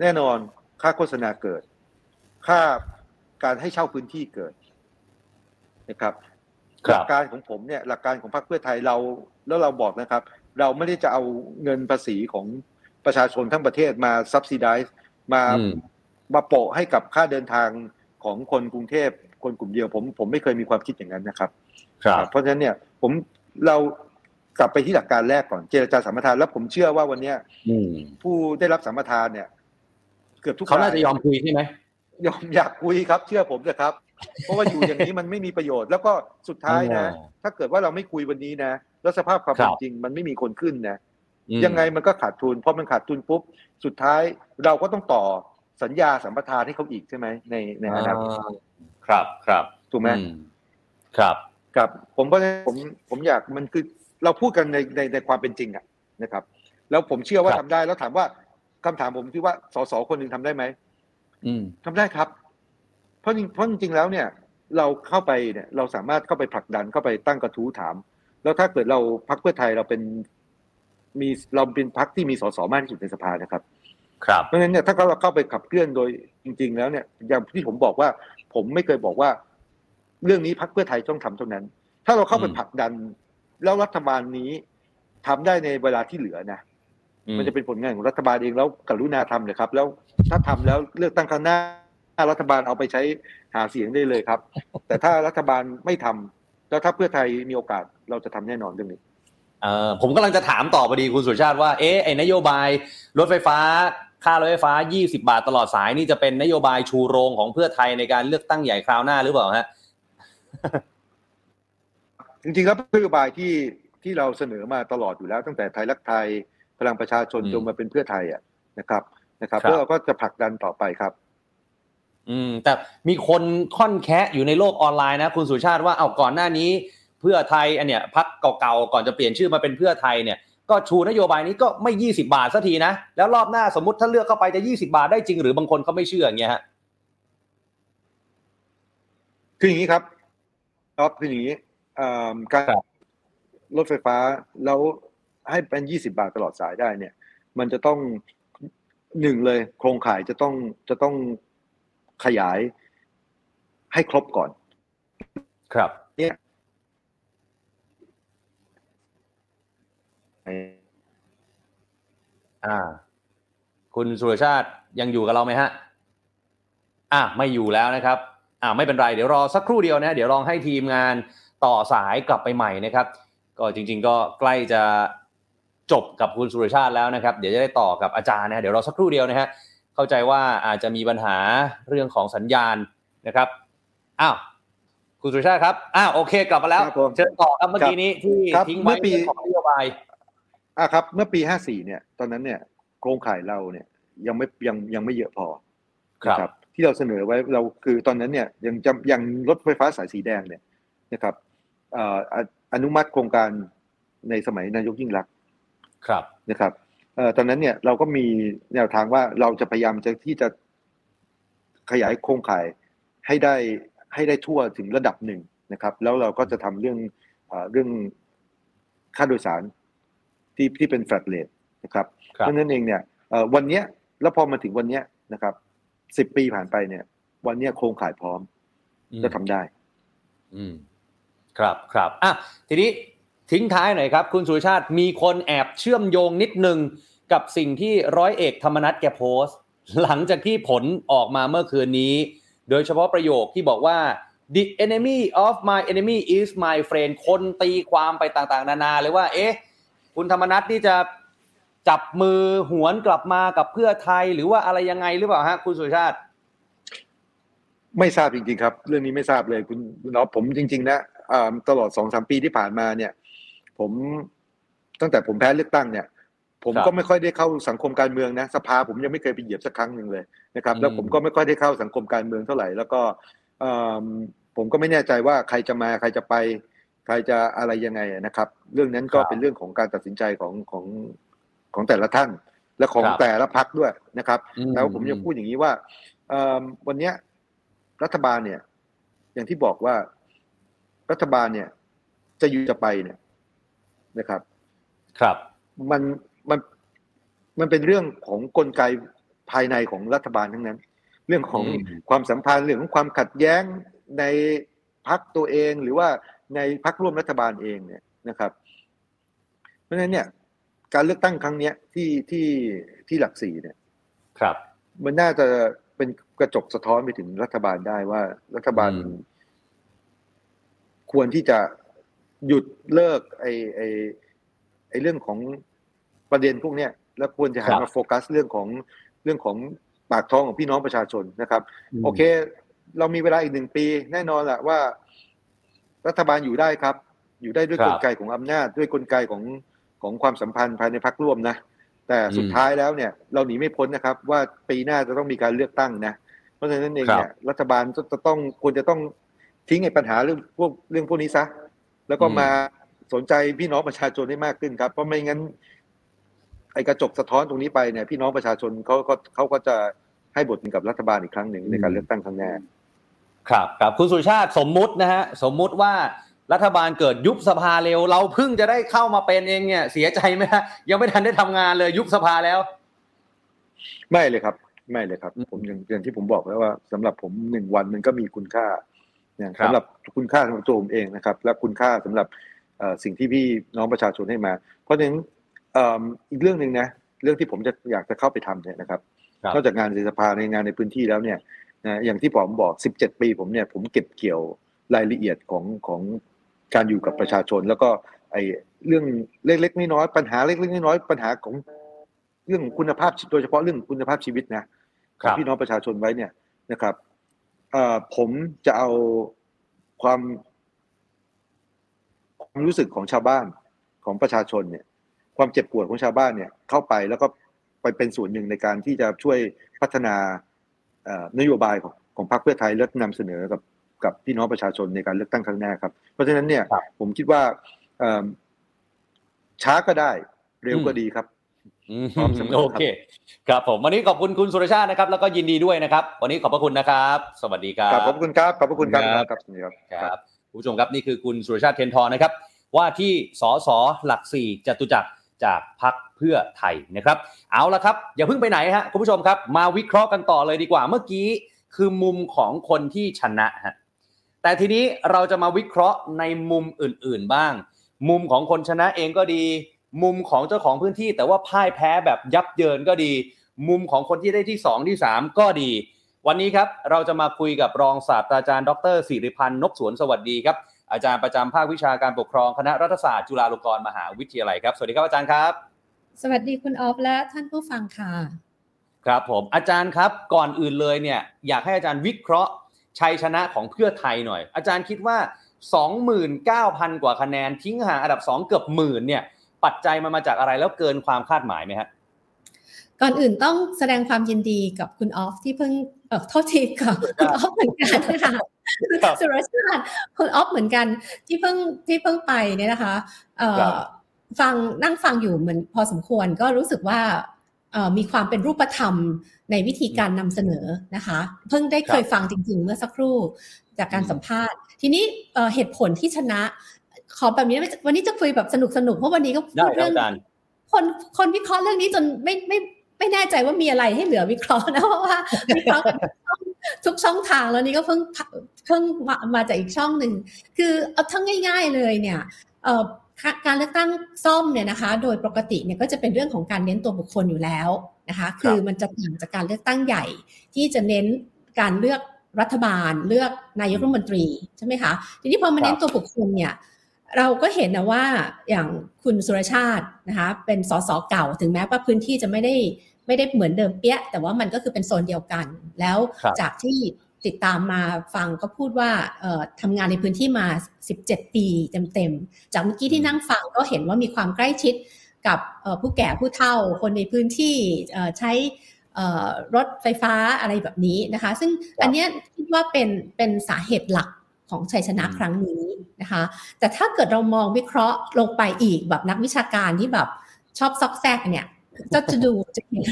แน่นอนค่าโฆษณาเกิด ค่าการให้เช่าพื้นที่เกิดนะครับครัหลับกการของผมเนี่ยหลักการของพรรคเพื่อไทยเราแล้วเราบอกนะครับ เราไม่ได้จะเอาเงินภาษีของ ประชาชนทั้งประเทศมา subsidize มาอืมมาโปะให้กับค่าเดินทางของคนกรุงเทพคนกลุ่มเดียวผมผมไม่เคยมีความคิดอย่างนั้นนะครับ ครับ เพราะฉะนั้นเนี่ยผมเรากลับไปที่หลักการแรกก่อนเจรจาสัมปทานแล้วผมเชื่อว่าวันเนี้ยอืมผู้ได้รับสัมปทานเนี่ย เกือบทุกเขาน่าจะรยอมคุยใช่ไหมยอมอยากคุยครับ เชื่อผมเถอะครับ เพราะว่าอยู่อย่างนี้มันไม่มีประโยชน์ แล้วก็สุดท้ายนะอ๋อถ้าเกิดว่าเราไม่คุยวันนี้นะ แล้วสภาพความครัเป็นบจริงมันไม่มีคนขึ้นนะอืม ยังไงมันก็ขาดทุนพอมันขาดทุนปุ๊บสุดท้ายเราก็ต้องต่อสัญญาสัมปทานให้เขาอีกใช่ไหมในในอนาคตครับครับถูกไหมอืครับครับผมก็ผมผมอยากมันคือเราพูดกันในในในความเป็นจริงอะนะครับ แล้วผมเชื่อว่าครัทำบได้แล้วถามว่าคำถามผมคือว่าสสคนหนึ่งทำได้ไหมอืมทำได้ครับ เพราะจริงเพราะจริงๆแล้วเนี่ย เราเข้าไปเนี่ย เราสามารถเข้าไปผลักดันเข้าไปตั้งกระทู้ถาม แล้วถ้าเกิดเราพักเพื่อไทยเราเป็น มีเราเป็นพักที่มีสสมากที่สุดในสภานะครับ ครับ เพราะฉะนั้นเนี่ยถ้าเราเข้าไปขับเคลื่อนโดยจริง ๆ แล้วเนี่ยอย่างที่ผมบอกว่า ผมไม่เคยบอกว่า เรื่องนี้พรรคเพื่อไทยต้องทำเท่านั้น ถ้าเราเข้าไปอืมผลักดัน แล้วรัฐบาลนี้ทำได้ในเวลาที่เหลือนะอืมันจะเป็นผลงานของรัฐบาลเองแล้วกรุณาทำเลยครับ แล้วถ้าทำแล้วเลือกตั้งครั้งหน้ารัฐบาลเอาไปใช้หาเสียงได้เลยครับ แต่ถ้ารัฐบาลไม่ทำแล้วถ้าเพื่อไทยมีโอกาสเราจะทำแน่นอนเรื่องนี้เออ ผมกำลังจะถามต่อพอดีคุณสุชาติว่าเอ๊ะไอ้นโยบายรถไฟฟ้า ค่ารถไฟฟ้า 20 บาทตลอดสายนี่จะเป็นนโยบายชูโรงของเพื่อไทยในการเลือกตั้งใหญ่คราวหน้าหรือเปล่าฮะจริงๆแล้วนโยบายที่ที่เราเสนอมาตลอดอยู่แล้วตั้งแต่ไทยรักไทยพลังประชาชนอืมจนมาเป็นเพื่อไทยอะนะครับ นะครับครับแล้วเราก็จะผลักดันต่อไปครับ อืม แต่มีคนค่อนแคะอยู่ในโลกออนไลน์นะ คุณสุชาติว่าเอาก่อนหน้านี้ เพื่อไทยอันเนี้ยพักเก่าๆก่อนจะเปลี่ยนชื่อมาเป็นเพื่อไทยเนี่ยก็ชูนโยบายนี้ก็ไม่ 20 บาทสักทีนะ แล้วรอบหน้าสมมติถ้าเลือกเข้าไปจะ 20 บาทได้จริงหรือบางคนเขาไม่เชื่ออย่างเงี้ยฮะคืออย่างนี้ครับครับคืออย่างนี้เอ่อการครับรถไฟฟ้าแล้วให้เป็น 20 บาทตลอดสายได้เนี่ย มันจะต้องหนึ่งเลย โครงข่ายจะต้องจะต้องขยายให้ครบก่อน ครับ เนี่ย อ่า คุณสุรชาติยังอยู่กับเราไหมฮะ อะไม่อยู่แล้วนะครับ อ่าไม่เป็นไร เดี๋ยวรอสักครู่เดียวนะเดี๋ยวลองให้ทีมงานต่อสายกลับไปใหม่นะครับ ก็จริง ๆ ก็ใกล้จะจบกับคุณสุรชาติแล้วนะครับ เดี๋ยวจะได้ต่อกับอาจารย์นะเดี๋ยวรอสักครู่เดียวนะฮะเข้าใจว่าอาจจะมีปัญหาเรื่องของสัญญาณนะครับอ้าวคุณสุรชาติครับอ้าวโอเค กลับมาแล้วครับผมเชิญต่อครับเมื่อกี้นี้ที่ครับทิ้งเมื่ไว้อปีเรื่องของนโยบาย อะครับ เมื่อปี54เนี่ย ตอนนั้นเนี่ยโครงข่ายเราเนี่ยยังไม่ยังยังไม่เยอะพอครับนะที่เราเสนอไว้เราคือตอนนั้นเนี่ยยังจำยังรถไฟฟ้าสายสีแดงเนี่ยนะครับเอ่ออะอนุมัติโครงการในสมัยนายกยิ่งรักษณ์ครับนะครับเอ่อตอนนั้นเนี่ยเราก็มีแนวทางว่าเราจะพยายามจะที่จะขยายโครงข่ายให้ได้ให้ได้ทั่วถึงระดับหนึ่งนะครับ แล้วเราก็จะทำเรื่องเอ่อเรื่องค่าโดยสาร ที่ที่เป็นแฟลตเลทนะครับครับเพราะฉะนั้นเองเนี่ยเอ่อวันเนี้ยแล้วพอมาถึงวันเนี้ยนะครับสิบปีผ่านไปเนี่ย วันเนี้ยโครงข่ายพร้อมอืมจะทำได้ อืม ครับครับอะทีนี้ทิ้งท้ายหน่อยครับ คุณสุรชาติมีคนแอบเชื่อมโยงนิดนึงกับสิ่งที่ร้อยเอกธรรมนัฐแกโพสต์ หลังจากที่ผลออกมาเมื่อคืนนี้ โดยเฉพาะประโยคที่บอกว่า the enemy of my enemy is my friend คนตีความไปต่างๆ นานาเลยว่า เอ๊ะ คุณธรรมนัฐนี่จะจับมือหวนกลับมากับเพื่อไทยหรือว่าอะไรยังไงหรือเปล่าฮะคุณสุรชาติ ไม่ทราบจริงๆครับ เรื่องนี้ไม่ทราบเลยคุณคุณอ๊อฟผมจริง ๆ นะอ่าตลอดสองสามปีที่ผ่านมาเนี่ย ผมตั้งแต่ผมแพ้เลือกตั้งเนี่ย ผมครับก็ไม่ค่อยได้เข้าสังคมการเมืองนะสภาผมยังไม่เคยไปเหยียบสักครั้งหนึ่งเลยนะครับ แล้วอืมผมก็ไม่ค่อยได้เข้าสังคมการเมืองเท่าไหร่ แล้วก็อ่าผมก็ไม่แน่ใจว่าใครจะมาใครจะไป ใครจะอะไรยังไงนะครับ เรื่องนั้นก็เป็นเรื่องของการตัดสินใจของของของแต่ละท่าน และของครับแต่ละพักด้วยนะครับอืมแต่ว่าผมยังพูดอย่างนี้ว่าเอิ่มวันเนี้ยรัฐบาลเนี่ย อย่างที่บอกว่ารัฐบาลเนี่ย จะอยู่จะไปเนี่ยนะครับ ครับ มันมันมันเป็นเรื่องของกลไกภายในของรัฐบาลทั้งนั้น เรื่องของอืมความสัมพันธ์เรื่องของความขัดแย้งในพักตัวเองหรือว่า ในพักร่วมรัฐบาลเองเนี่ยนะครับ เพราะฉะนั้นเนี่ย การเลือกตั้งครั้งเนี้ยที่ที่ที่หลักสี่เนี่ย ครับ มันน่าจะเป็นกระจกสะท้อนไปถึงรัฐบาลได้ว่ารัฐบาลอืมควรที่จะหยุดเลิก ไอไอไอเรื่องของประเด็นพวกเนี้ยแล้วควรจะหันมาโฟกัสเรื่องของเรื่องของปากท้องของพี่น้องประชาชนนะครับ โอเค เรามีเวลาอีกหนึ่งปี แน่นอนแหละว่า รัฐบาลอยู่ได้ครับ อยู่ได้ด้วยครักบลไกของอำนาจด้วยกลไกของของความสัมพันธ์ภายในพักร่วมนะ แต่สุดอืมท้ายแล้วเนี่ยเราหนีไม่พ้นนะครับ ว่าปีหน้าจะต้องมีการเลือกตั้งนะ เพราะฉะนั้นเองเนี่ยรัฐบาลจะจะต้องควรจะต้องทิ้งไอ้ปัญหาเรื่องพวกเรื่องพวกนี้ซะ แล้วก็อืมมาสนใจพี่น้องประชาชนให้มากขึ้นครับ เพราะไม่งั้น ไอ้กระจกสะท้อนตรงนี้ไปเนี่ยพี่น้องประชาชนเขาก็เขาก็จะให้บทกับรัฐบาลอีกครั้งหนึ่งในการเลือกตั้งครั้งหน้า ครับครับคุณสุชาติสมมุตินะฮะสมมุติว่ารัฐบาลเกิดยุบสภาเร็ว เราเพิ่งจะได้เข้ามาเป็นเองเนี่ยเสียใจไหมฮะยังไม่ทันได้ทำงานเลยยุบสภาแล้ว ไม่เลยครับ ไม่เลยครับ ผมอย่างอย่างที่ผมบอกแล้วว่าสำหรับผมหนึ่งวันมันก็มีคุณค่า อย่างครับสำหรับคุณค่าสำหรับตัวผมเองนะครับ และคุณค่าสำหรับเอ่อสิ่งที่พี่น้องประชาชนให้มา เพราะฉะนั้นเอิ่มอีกเรื่องหนึ่งนะ เรื่องที่ผมจะอยากจะเข้าไปทำเนี่ยนะครับครับนอกจากงานในสภาในงานในพื้นที่แล้วเนี่ย นะอย่างที่ผมบอก 17 ปีผมเนี่ยผมเก็บเกี่ยวรายละเอียดของของการอยู่กับประชาชน แล้วก็ไอ้เรื่องเล็กๆน้อยๆปัญหาเล็กๆน้อยๆปัญหาของเรื่องคุณภาพโดยเฉพาะเรื่องคุณภาพชีวิตนะคขรัองบพี่น้องประชาชนไว้เนี่ยนะครับเอ่อผมจะเอาความความรู้สึกของชาวบ้านของประชาชนเนี่ย ความเจ็บปวดของชาวบ้านเนี่ยเข้าไปแล้วก็ไปเป็นส่วนหนึ่งในการที่จะช่วยพัฒนาเอ่อ นโยบายของของพรรคเพื่อไทยและนำเสนอกับกับพี่น้องประชาชนในการเลือกตั้งครั้งหน้าครับ เพราะฉะนั้นเนี่ยครับผมคิดว่าเอิ่มช้าก็ได้เร็วก็ดีครับอืมพร้อมเสมอครับโอเค ครับผมวันนี้ขอบคุณคุณสุรชาตินะครับ แล้วก็ยินดีด้วยนะครับ วันนี้ขอบพระคุณนะครับ สวัสดีครับครับขอบคุณครับขอบพระคุณครับครับครับสวัสดีครับครับคุณผู้ชมครับนี่คือคุณสุรชาติเทยนทองนะครับ ว่าที่สสหลักสี่จตุจักร จากพักเพื่อไทยนะครับ เอาละครับ อย่าเพิ่งไปไหนฮะคุณผู้ชมครับ มาวิเคราะห์กันต่อเลยดีกว่า เมื่อกี้คือมุมของคนที่ชนะฮะแต่ทีนี้เราจะมาวิเคราะห์ในมุมอื่นๆบ้าง มุมของคนชนะเองก็ดี มุมของเจ้าของพื้นที่แต่ว่าพ่ายแพ้แบบยับเยินก็ดี มุมของคนที่ได้ที่สองที่สามก็ดี วันนี้ครับเราจะมาคุยกับรองศาสตราจารย์ ดรสิริพันธ์นกสวนสวัสดีครับ อาจารย์ประจำภาควิชาการปกครองคณะรัฐศาสตร์จุฬาลงกรณ์มหาวิทยาลัยครับ สวัสดีครับอาจารย์ครับ สวัสดีคุณออฟและท่านผู้ฟังค่ะ ครับผมอาจารย์ครับก่อนอื่นเลยเนี่ยอยากให้อาจารย์วิเคราะห์ชัยชนะของเพื่อไทยหน่อย อาจารย์คิดว่า 29,000 กว่าคะแนนทิ้งห่างอันดับ 2 เกือบหมื่นเนี่ยปัจจัยมันมาจากอะไรแล้วเกินความคาดหมายไหมฮะก่อนอื่นต้องแสดงความยินดีกับคุณออฟที่เพิ่งเออโทษทีกับคุณออฟเหมือนกันนะคะครับ สุรชาติคุณออฟเหมือนกันที่เพิ่งที่เพิ่งไปเนี่ยนะคะเอ่อครับฟังนั่งฟังอยู่เหมือนพอสมควรก็รู้สึกว่าเอ่อมีความเป็นรูปธรรมในวิธีการนำเสนอนะคะ เพิ่งได้เคยฟังจริง ๆ เมื่อสักครู่จากการอืมสัมภาษณ์ ทีนี้เอ่อเหตุผลที่ชนะ ขอแบบนี้ได้ไหมวันนี้จะคุยแบบสนุกสนุกๆเพราะวันนี้ก็พูได้ดครับเรื่องอาจารย์คนคนวิเคราะห์เรื่องนี้จนไม่ไม่ ไม่แน่ใจว่ามีอะไรให้เหลือวิเคราะห์นะเพราะว่าวิเคราะห์กันทุกช่องทางแล้วนี่ก็เพิ่งเพิ่งมามาจากอีกช่องหนึ่งคือเอาทั้งง่าย ๆเลยเนี่ยเอ่อค่ะการเลือกตั้งซ่อมเนี่ยนะคะ โดยปกติเนี่ยก็จะเป็นเรื่องของการเน้นตัวบุคคลอยู่แล้วนะคะ คือมันจะต่างจากการเลือกตั้งใหญ่ ที่จะเน้นการเลือกรัฐบาลเลือกนายกรัฐมนตรีใช่ไหมคะทีนี้พอมาเน้นตัวบุคคลเนี่ย เราก็เห็นนะว่าอย่างคุณสุรชาตินะคะเป็นสสเก่าถึงแม้ว่าพื้นที่จะไม่ได้ไม่ได้เหมือนเดิมเปี้ย แต่ว่ามันก็คือเป็นโซนเดียวกัน แล้วครับจากที่ติดตามมาฟังก็พูดว่าเอ่อทำงานในพื้นที่มา 17 ปีเต็มๆ จากเมื่อกี้ที่นั่งฟังก็เห็นว่ามีความใกล้ชิดกับเอ่อผู้แก่ผู้เฒ่า คนในพื้นที่เอ่อใช้เอ่อรถไฟฟ้าอะไรแบบนี้นะคะ ซึ่งอันเนี้ยคิดว่าเป็นเป็นสาเหตุหลัก ของชัยชนะอืมครั้งนี้นะคะ แต่ถ้าเกิดเรามองวิเคราะห์ลงไปอีกแบบนักวิชาการที่แบบชอบซอกแซกเนี่ยจะจะดูจะเห็น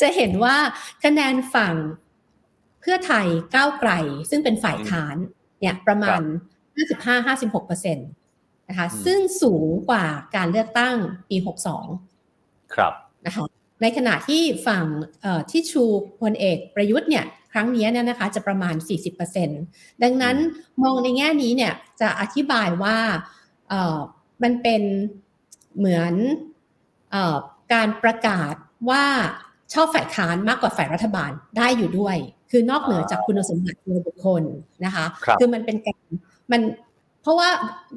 จะเห็นว่าคะแนนฝั่งเพื่อไทยก้าวไกล ซึ่งเป็นฝ่ายค้านเนี่ยประมาณ 55-56เปอร์เซ็นต์นะคะอืมซึ่งสูงกว่าการเลือกตั้งปี 62 ครับนะคะในขณะที่ฝั่งเอ่อที่ชูพลเอกประยุทธ์เนี่ย ครั้งนี้เนี่ยนะคะจะประมาณ 40%ดังนั้นมองในแง่นี้เนี่ยจะอธิบายว่าเอ่อมันเป็นเหมือนเอ่อการประกาศว่าชอบฝ่ายค้านมากกว่าฝ่ายรัฐบาลได้อยู่ด้วย คือนอกเหนือจากคุณสมบัติตัวบุคคลนะคะครับอมันเป็นการมันเพราะว่า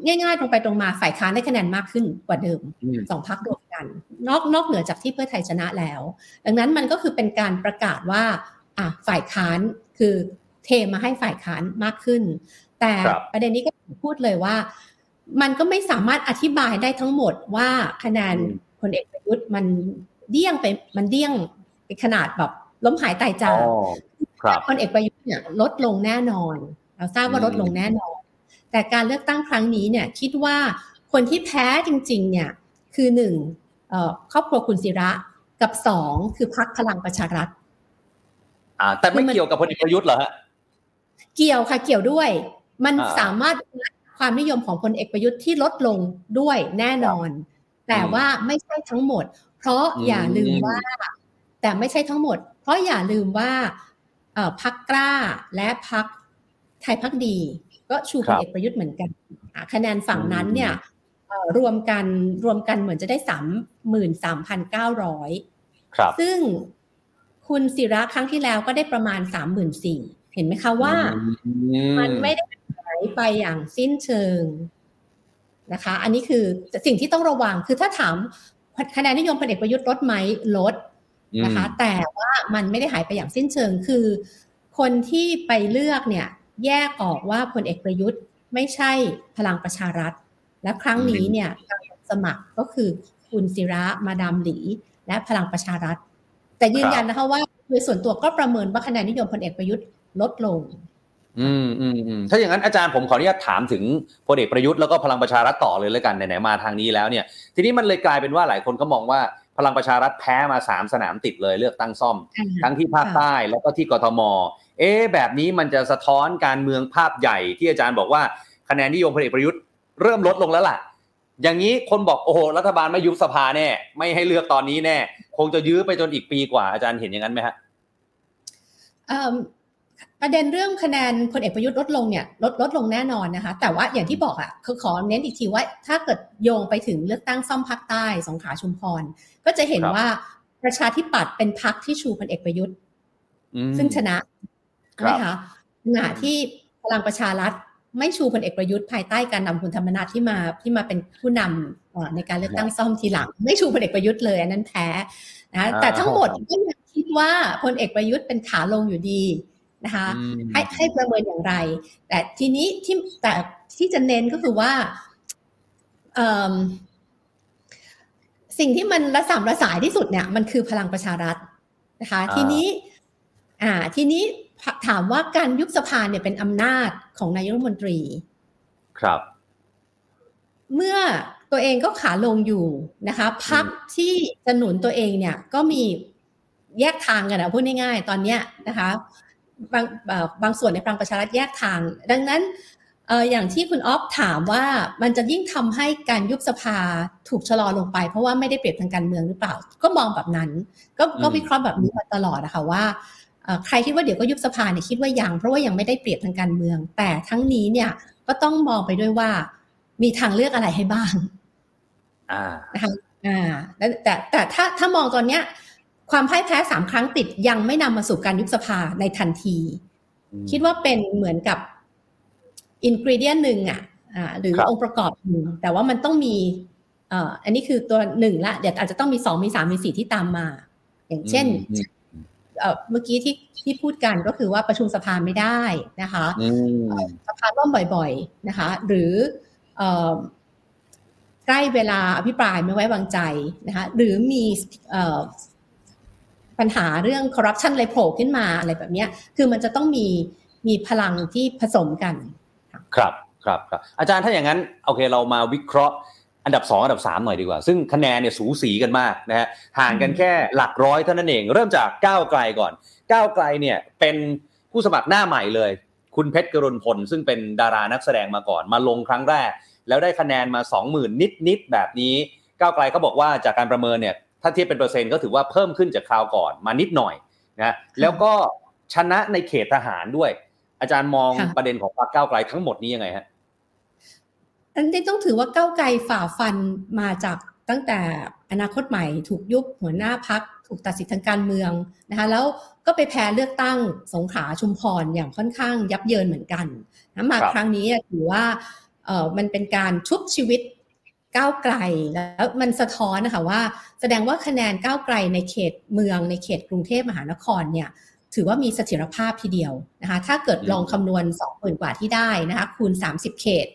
ง่ายๆตรงไปตรงมาฝ่ายค้านได้คะแนนมากขึ้นกว่าเดิมอืมสองพักรวมกัน นอกนอกเหนือจากที่เพื่อไทยชนะแล้ว ดังนั้นมันก็คือเป็นการประกาศว่า อะฝ่ายค้านคือเทมาให้ฝ่ายค้านมากขึ้น แต่ครับประเด็นนี้ก็พูดเลยว่า มันก็ไม่สามารถอธิบายได้ทั้งหมดว่าคะแนนอืมพลเอกประยุทธ์มันเดี้ยงไปมันเดี้ยงไปขนาดแบบล้มหายตายจากอ๋อครับพลเอกประยุทธ์เนี่ยลดลงแน่นอน เราทราบว่าอืมลดลงแน่นอน แต่การเลือกตั้งครั้งนี้เนี่ยคิดว่าคนที่แพ้จริง ๆ เนี่ยคือหนึ่งเอ่อครอบครัวคุณศิระกับสองคือพรรคพลังประชารัฐ อ่า แต่ไม่คือมันเกี่ยวกับพลเอกประยุทธ์เหรอฮะเกี่ยวค่ะเกี่ยวด้วย มันอ่าสามารถวัดความนิยมของพลเอกประยุทธ์ที่ลดลงด้วยแน่นอน แต่ว่าไม่ใช่ทั้งหมด เพราะอืมอย่าลืมว่า แต่ไม่ใช่ทั้งหมด เพราะอย่าลืมว่าพักกล้าและพักไทยพักดี ก็ชูพลเอกประยุทธ์เหมือนกันคะแนนฝั่งนั้นเนี่ยรวมกันรวมกันเหมือนจะได้สามหมื่นสามพันเก้าร้อยซึ่ง คุณศิระครั้งที่แล้วก็ได้ประมาณสามหมื่นสี่เห็นไหมคะว่า มันไม่ได้หายไปอย่างสิ้นเชิงนะคะ อันนี้คือสิ่งที่ต้องระวังคือถ้าถามคะแนนนิยมพลเอกประยุทธ์ลดไหมลดนะคะ แต่ว่ามันไม่ได้หายไปอย่างสิ้นเชิงคือ คนที่ไปเลือกเนี่ย แยกออกว่าพลเอกประยุทธ์ไม่ใช่พลังประชารัฐ และครั้งนี้เนี่ยการสมัครก็คือคุณศิระมาดามหลี และพลังประชารัฐ แต่ยืนยันนะคะว่าโดยส่วนตัวก็ประเมินว่าคะแนนนิยมพลเอกประยุทธ์ลดลง อืมอืมอืมถ้าอย่างนั้นอาจารย์ผมขออนุญาตถามถึงพลเอกประยุทธ์แล้วก็พลังประชารัฐต่อเลยแล้วกันไหนๆมาทางนี้แล้วเนี่ย ทีนี้มันเลยกลายเป็นว่าหลายคนก็มองว่าพลังประชารัฐแพ้มาสามสนามติดเลยเลือกตั้งซ่อม ทั้งที่ภาคใต้แล้วก็ที่กทม เอ๊แบบนี้มันจะสะท้อนการเมืองภาพใหญ่ที่อาจารย์บอกว่าคะแนนนิยมพลเอกประยุทธ์เริ่มลดลงแล้วล่ะ อย่างนี้คนบอกโอ้โหรัฐบาลไม่ยุบสภาแน่ไม่ให้เลือกตอนนี้แน่ คงจะยื้อไปจนอีกปีกว่าอาจารย์เห็นอย่างนั้นไหมฮะประเด็นเรื่องคะแนนพลเอกประยุทธ์ลดลงเนี่ยลดลดลงแน่นอนนะคะ แต่ว่าอย่างที่บอกอะคือขอเน้นอีกทีว่าถ้าเกิดโยงไปถึงเลือกตั้งซ่อมภาคใต้สงขลาชุมพร ก็จะเห็นว่าประชาธิปัตย์เป็นพรรคที่ชูพลเอกประยุทธ์ ซึ่งชนะนะคะขณะที่พลังประชารัฐ ไม่ชูพลเอกประยุทธ์ภายใต้การนำคุณธรรมนัฐที่มาที่มาเป็นผู้นำในการเลือกตั้งซ่อมทีหลัง ไม่ชูพลเอกประยุทธ์เลยอันนั้นแพ้นะแต่ทั้งหมดก็ยังคิดว่าพลเอกประยุทธ์เป็นขาลงอยู่ดีนะคะให้ให้ประเมินอย่างไร แต่ทีนี้ที่แต่ที่จะเน้นก็คือว่าสิ่งที่มันระสามระสายที่สุดเนี่ย มันคือพลังประชารัฐนะคะ ทีนี้ อ่า ทีนี้ ถามว่าการยุบสภาเนี่ยเป็นอำนาจของนายกรัฐมนตรี ครับ เมื่อตัวเองก็ขาลงอยู่นะคะพักที่จะหนุนตัวเองเนี่ยก็มีแยกทางกันนะพูดง่ายๆ ตอนเนี้ยนะคะบางบางส่วนในพลังประชารัฐแยกทาง ดังนั้นอย่างที่คุณออฟถามว่ามันจะยิ่งทำให้การยุบสภาถูกชะลอลงไป เพราะว่าไม่ได้เปรียบทางการเมืองหรือเปล่า ก็มองแบบนั้น ก็ก็วิเคราะห์แบบนี้มาตลอดนะคะว่า ใครคิดว่าเดี๋ยวก็ยุบสภาเนี่ยคิดว่ายังเพราะว่ายังไม่ได้เปรียบทางการเมือง แต่ทั้งนี้เนี่ยก็ต้องมองไปด้วยว่า มีทางเลือกอะไรให้บ้างอ่านะคะอ่าแต่แต่ถ้าถ้ามองตอนเนี้ย ความพ่ายแพ้สามครั้งติดยังไม่นำมาสู่การยุบสภาในทันที คิดว่าเป็นเหมือนกับอินกริเดียนหนึ่งอะหรือองค์ประกอบหนึ่งแต่ว่ามันต้องมีอันนี้คือตัวหนึ่งละเดี๋ยวอาจจะต้องมีสองมีสามมีสี่ที่ตามมา อย่างเช่น เมื่อกี้ที่ที่พูดกันก็คือว่าประชุมสภาไม่ได้นะคะสภาล่มบ่อยๆนะคะ หรือใกล้เวลาอภิปรายไม่ไว้วางใจนะคะหรือมีปัญหาเรื่องคอร์รัปชันอะไรโผล่ขึ้นมาอะไรแบบนี้คือมันจะต้องมีมีพลังที่ผสมกัน ครับครับครับอาจารย์ถ้าอย่างนั้น โอเคเรามาวิเคราะห์ อันดับ 2 อันดับ 3 หน่อยดีกว่า ซึ่งคะแนนเนี่ยสูสีกันมากนะฮะห่างกันแค่หลักร้อยเท่านั้นเอง เริ่มจากก้าวไกลก่อน ก้าวไกลเนี่ยเป็นผู้สมัครหน้าใหม่เลย คุณเพชรกรุณพล ซึ่งเป็นดารานักแสดงมาก่อน มาลงครั้งแรก แล้วได้คะแนนมา 20,000 นิดๆแบบนี้ ก้าวไกลเขาบอกว่าจากการประเมินเนี่ยถ้าเทียบเป็นเปอร์เซ็นต์ก็ถือว่าเพิ่มขึ้นจากคราวก่อนมานิดหน่อยนะแล้วก็ชนะในเขตทหารด้วย อาจารย์มองประเด็นของพรรคก้าวไกลทั้งหมดนี้ยังไงฮะ อันนี้ต้องถือว่าก้าวไกลฝ่าฟันมาจากตั้งแต่อนาคตใหม่ถูกยุบหัวหน้าพักถูกตัดสิทธิทางการเมืองนะคะแล้วก็ไปแพ้เลือกตั้งสงขลาชุมพรอย่างค่อนข้างยับเยินเหมือนกันนะมาครั้งนี้ถือว่าเออมันเป็นการชุบชีวิตก้าวไกลแล้วมันสะท้อนนะคะว่า แสดงว่าคะแนนก้าวไกลในเขตเมืองในเขตกรุงเทพมหานครเนี่ยถือว่ามีเสถียรภาพทีเดียวนะคะถ้าเกิดลองคำนวณ 20,000 กว่าที่ได้นะคะคูณ 30 เขต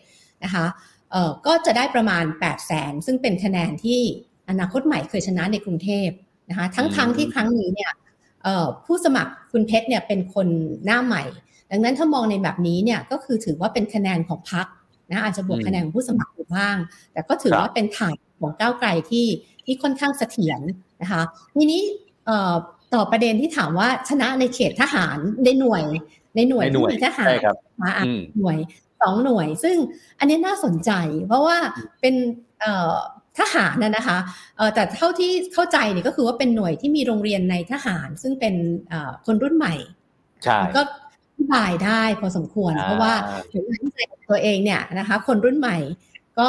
นะคะเอ่อก็จะได้ประมาณ 8 0 0แสนซึ่งเป็นคะแนนที่อนาคตใหม่เคยชนะในกรุงเทพนะคะทั้งทั้งที่ครั้งนี้เนี่ยผู้สมัครคุณเพชรเนี่ยเป็นคนหน้าใหม่ ดังนั้นถ้ามองในแบบนี้เนี่ยก็คือถือว่าเป็นคะแนนของพรรคนะอาจจะบวกคะแนนของผู้สมัครอยู่บ้าง แต่ก็ถือว่าเป็นฐานของก้าวไกลที่ที่ค่อนข้างเสถียรนะคะทีนี้ต่อประเด็นที่ถามว่าชนะในเขตทหารในหน่วย ในหน่วยที่มีทหารมาหน่วย สองหน่วย ซึ่งอันนี้น่าสนใจ เพราะว่าเป็นทหารน่ะนะคะเออแต่เท่าที่เข้าใจเนี่ยก็คือว่าเป็นหน่วยที่มีโรงเรียนในทหาร ซึ่งเป็นคนรุ่นใหม่ใช่ก็อธิบายได้พอสมควร เพราะว่าถึงที่ใจตัวเองเนี่ยนะคะ คนรุ่นใหม่ก็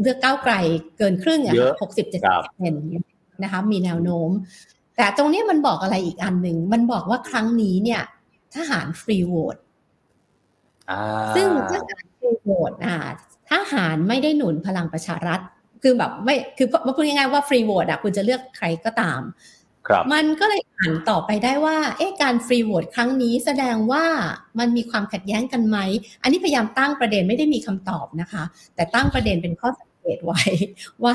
เลือกก้าวไกลเกินครึ่งอะหกสิบเจ็ดสิบเปอร์เซ็นต์นะคะ มีแนวโน้ม แต่ตรงนี้มันบอกอะไรอีกอันหนึ่ง มันบอกว่าครั้งนี้เนี่ย ทหารฟรีโหวต ซึ่งทหารฟรีโหวตอ่าทหารไม่ได้หนุนพลังประชารัฐ คือแบบไม่คือมาพูดง่ายๆว่าฟรีโหวตอะคุณจะเลือกใครก็ตาม มันก็เลยอ่านต่อไปได้ว่า เอ๊ะการฟรีโหวตครั้งนี้แสดงว่ามันมีความขัดแย้งกันไหม อันนี้พยายามตั้งประเด็นไม่ได้มีคำตอบนะคะ แต่ตั้งประเด็นเป็นข้อสังเกตไว้ว่า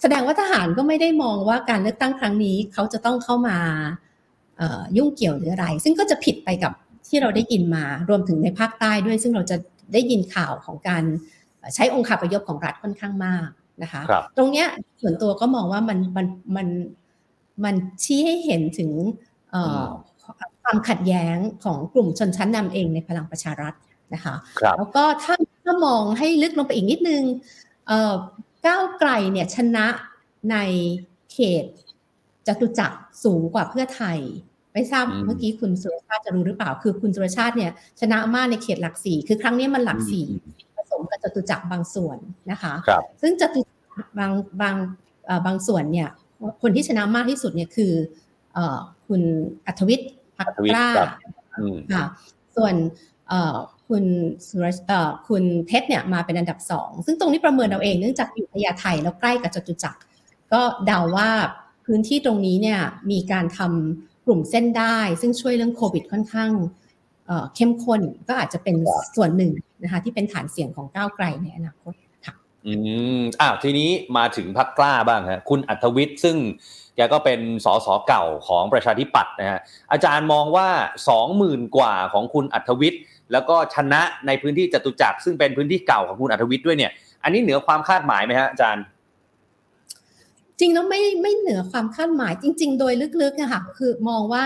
แสดงว่าทหารก็ไม่ได้มองว่าการเลือกตั้งครั้งนี้เขาจะต้องเข้ามายุ่งเกี่ยวหรืออะไร ซึ่งก็จะผิดไปกับ ที่เราได้ยินมารวมถึงในภาคใต้ด้วย ซึ่งเราจะได้ยินข่าวของการใช้องค์คาพยพของรัฐค่อนข้างมากนะคะคตรงเนี้ยส่วนตัวก็มองว่ามันมันมันมันชี้ให้เห็นถึงความขัดแย้งของกลุ่มชนชั้นนำเองในพลังประชารัฐนะคะคแล้วก็ถ้าถ้ามองให้ลึกลงไปอีกนิดนึงก้าวไกลเนี่ยชนะในเขตจตุจักรสูงกว่าเพื่อไทย ไม่ทราบเมื่อกี้คุณสุรชาติจะรู้หรือเปล่า คือคุณสุรชาติเนี่ยชนะมากในเขตหลักสี่คือครั้งนี้มันหลักสี่ผสมกับจตุจักรบางส่วนนะคะคซึ่งจตุบางบางบางส่วนเนี่ย คนที่ชนะมากที่สุดเนี่ยคือคุณอัธวิทย์พักกล้าค่ะส่วนคุณสุรคุณเพชรเนี่ยมาเป็นอันดับสองซึ่งตรงนี้ประเมินเอาเองเนื่องจากอยู่พญาไทแล้วใกล้กับจตุจักร ก็เดาว่าพื้นที่ตรงนี้เนี่ยมีการทำก ลุ่มเส้นได้ ซึ่งช่วยเรื่องโควิดค่อนข้างเข้มข้นก็อาจจะเป็นส่วนหนึ่งนะคะที่เป็นฐานเสียงของก้าวไกลในอนาคตค่ะอืมอ้าวทีนี้มาถึงพักกล้าบ้างฮะคุณอัธวิทย์ซึ่งแกก็เป็นสสเก่าของประชาธิปัตย์นะฮะอาจารย์มองว่าสองหมื่นกว่าของคุณอัธวิทย์แล้วก็ชนะในพื้นที่จตุจักรซึ่งเป็นพื้นที่เก่าของคุณอัธวิทย์ด้วยเนี่ย อันนี้เหนือความคาดหมายไหมฮะอาจารย์ จริงแล้วไม่ไม่เหนือความคาดหมาย จริง ๆ โดยลึกๆนะคะคือมองว่า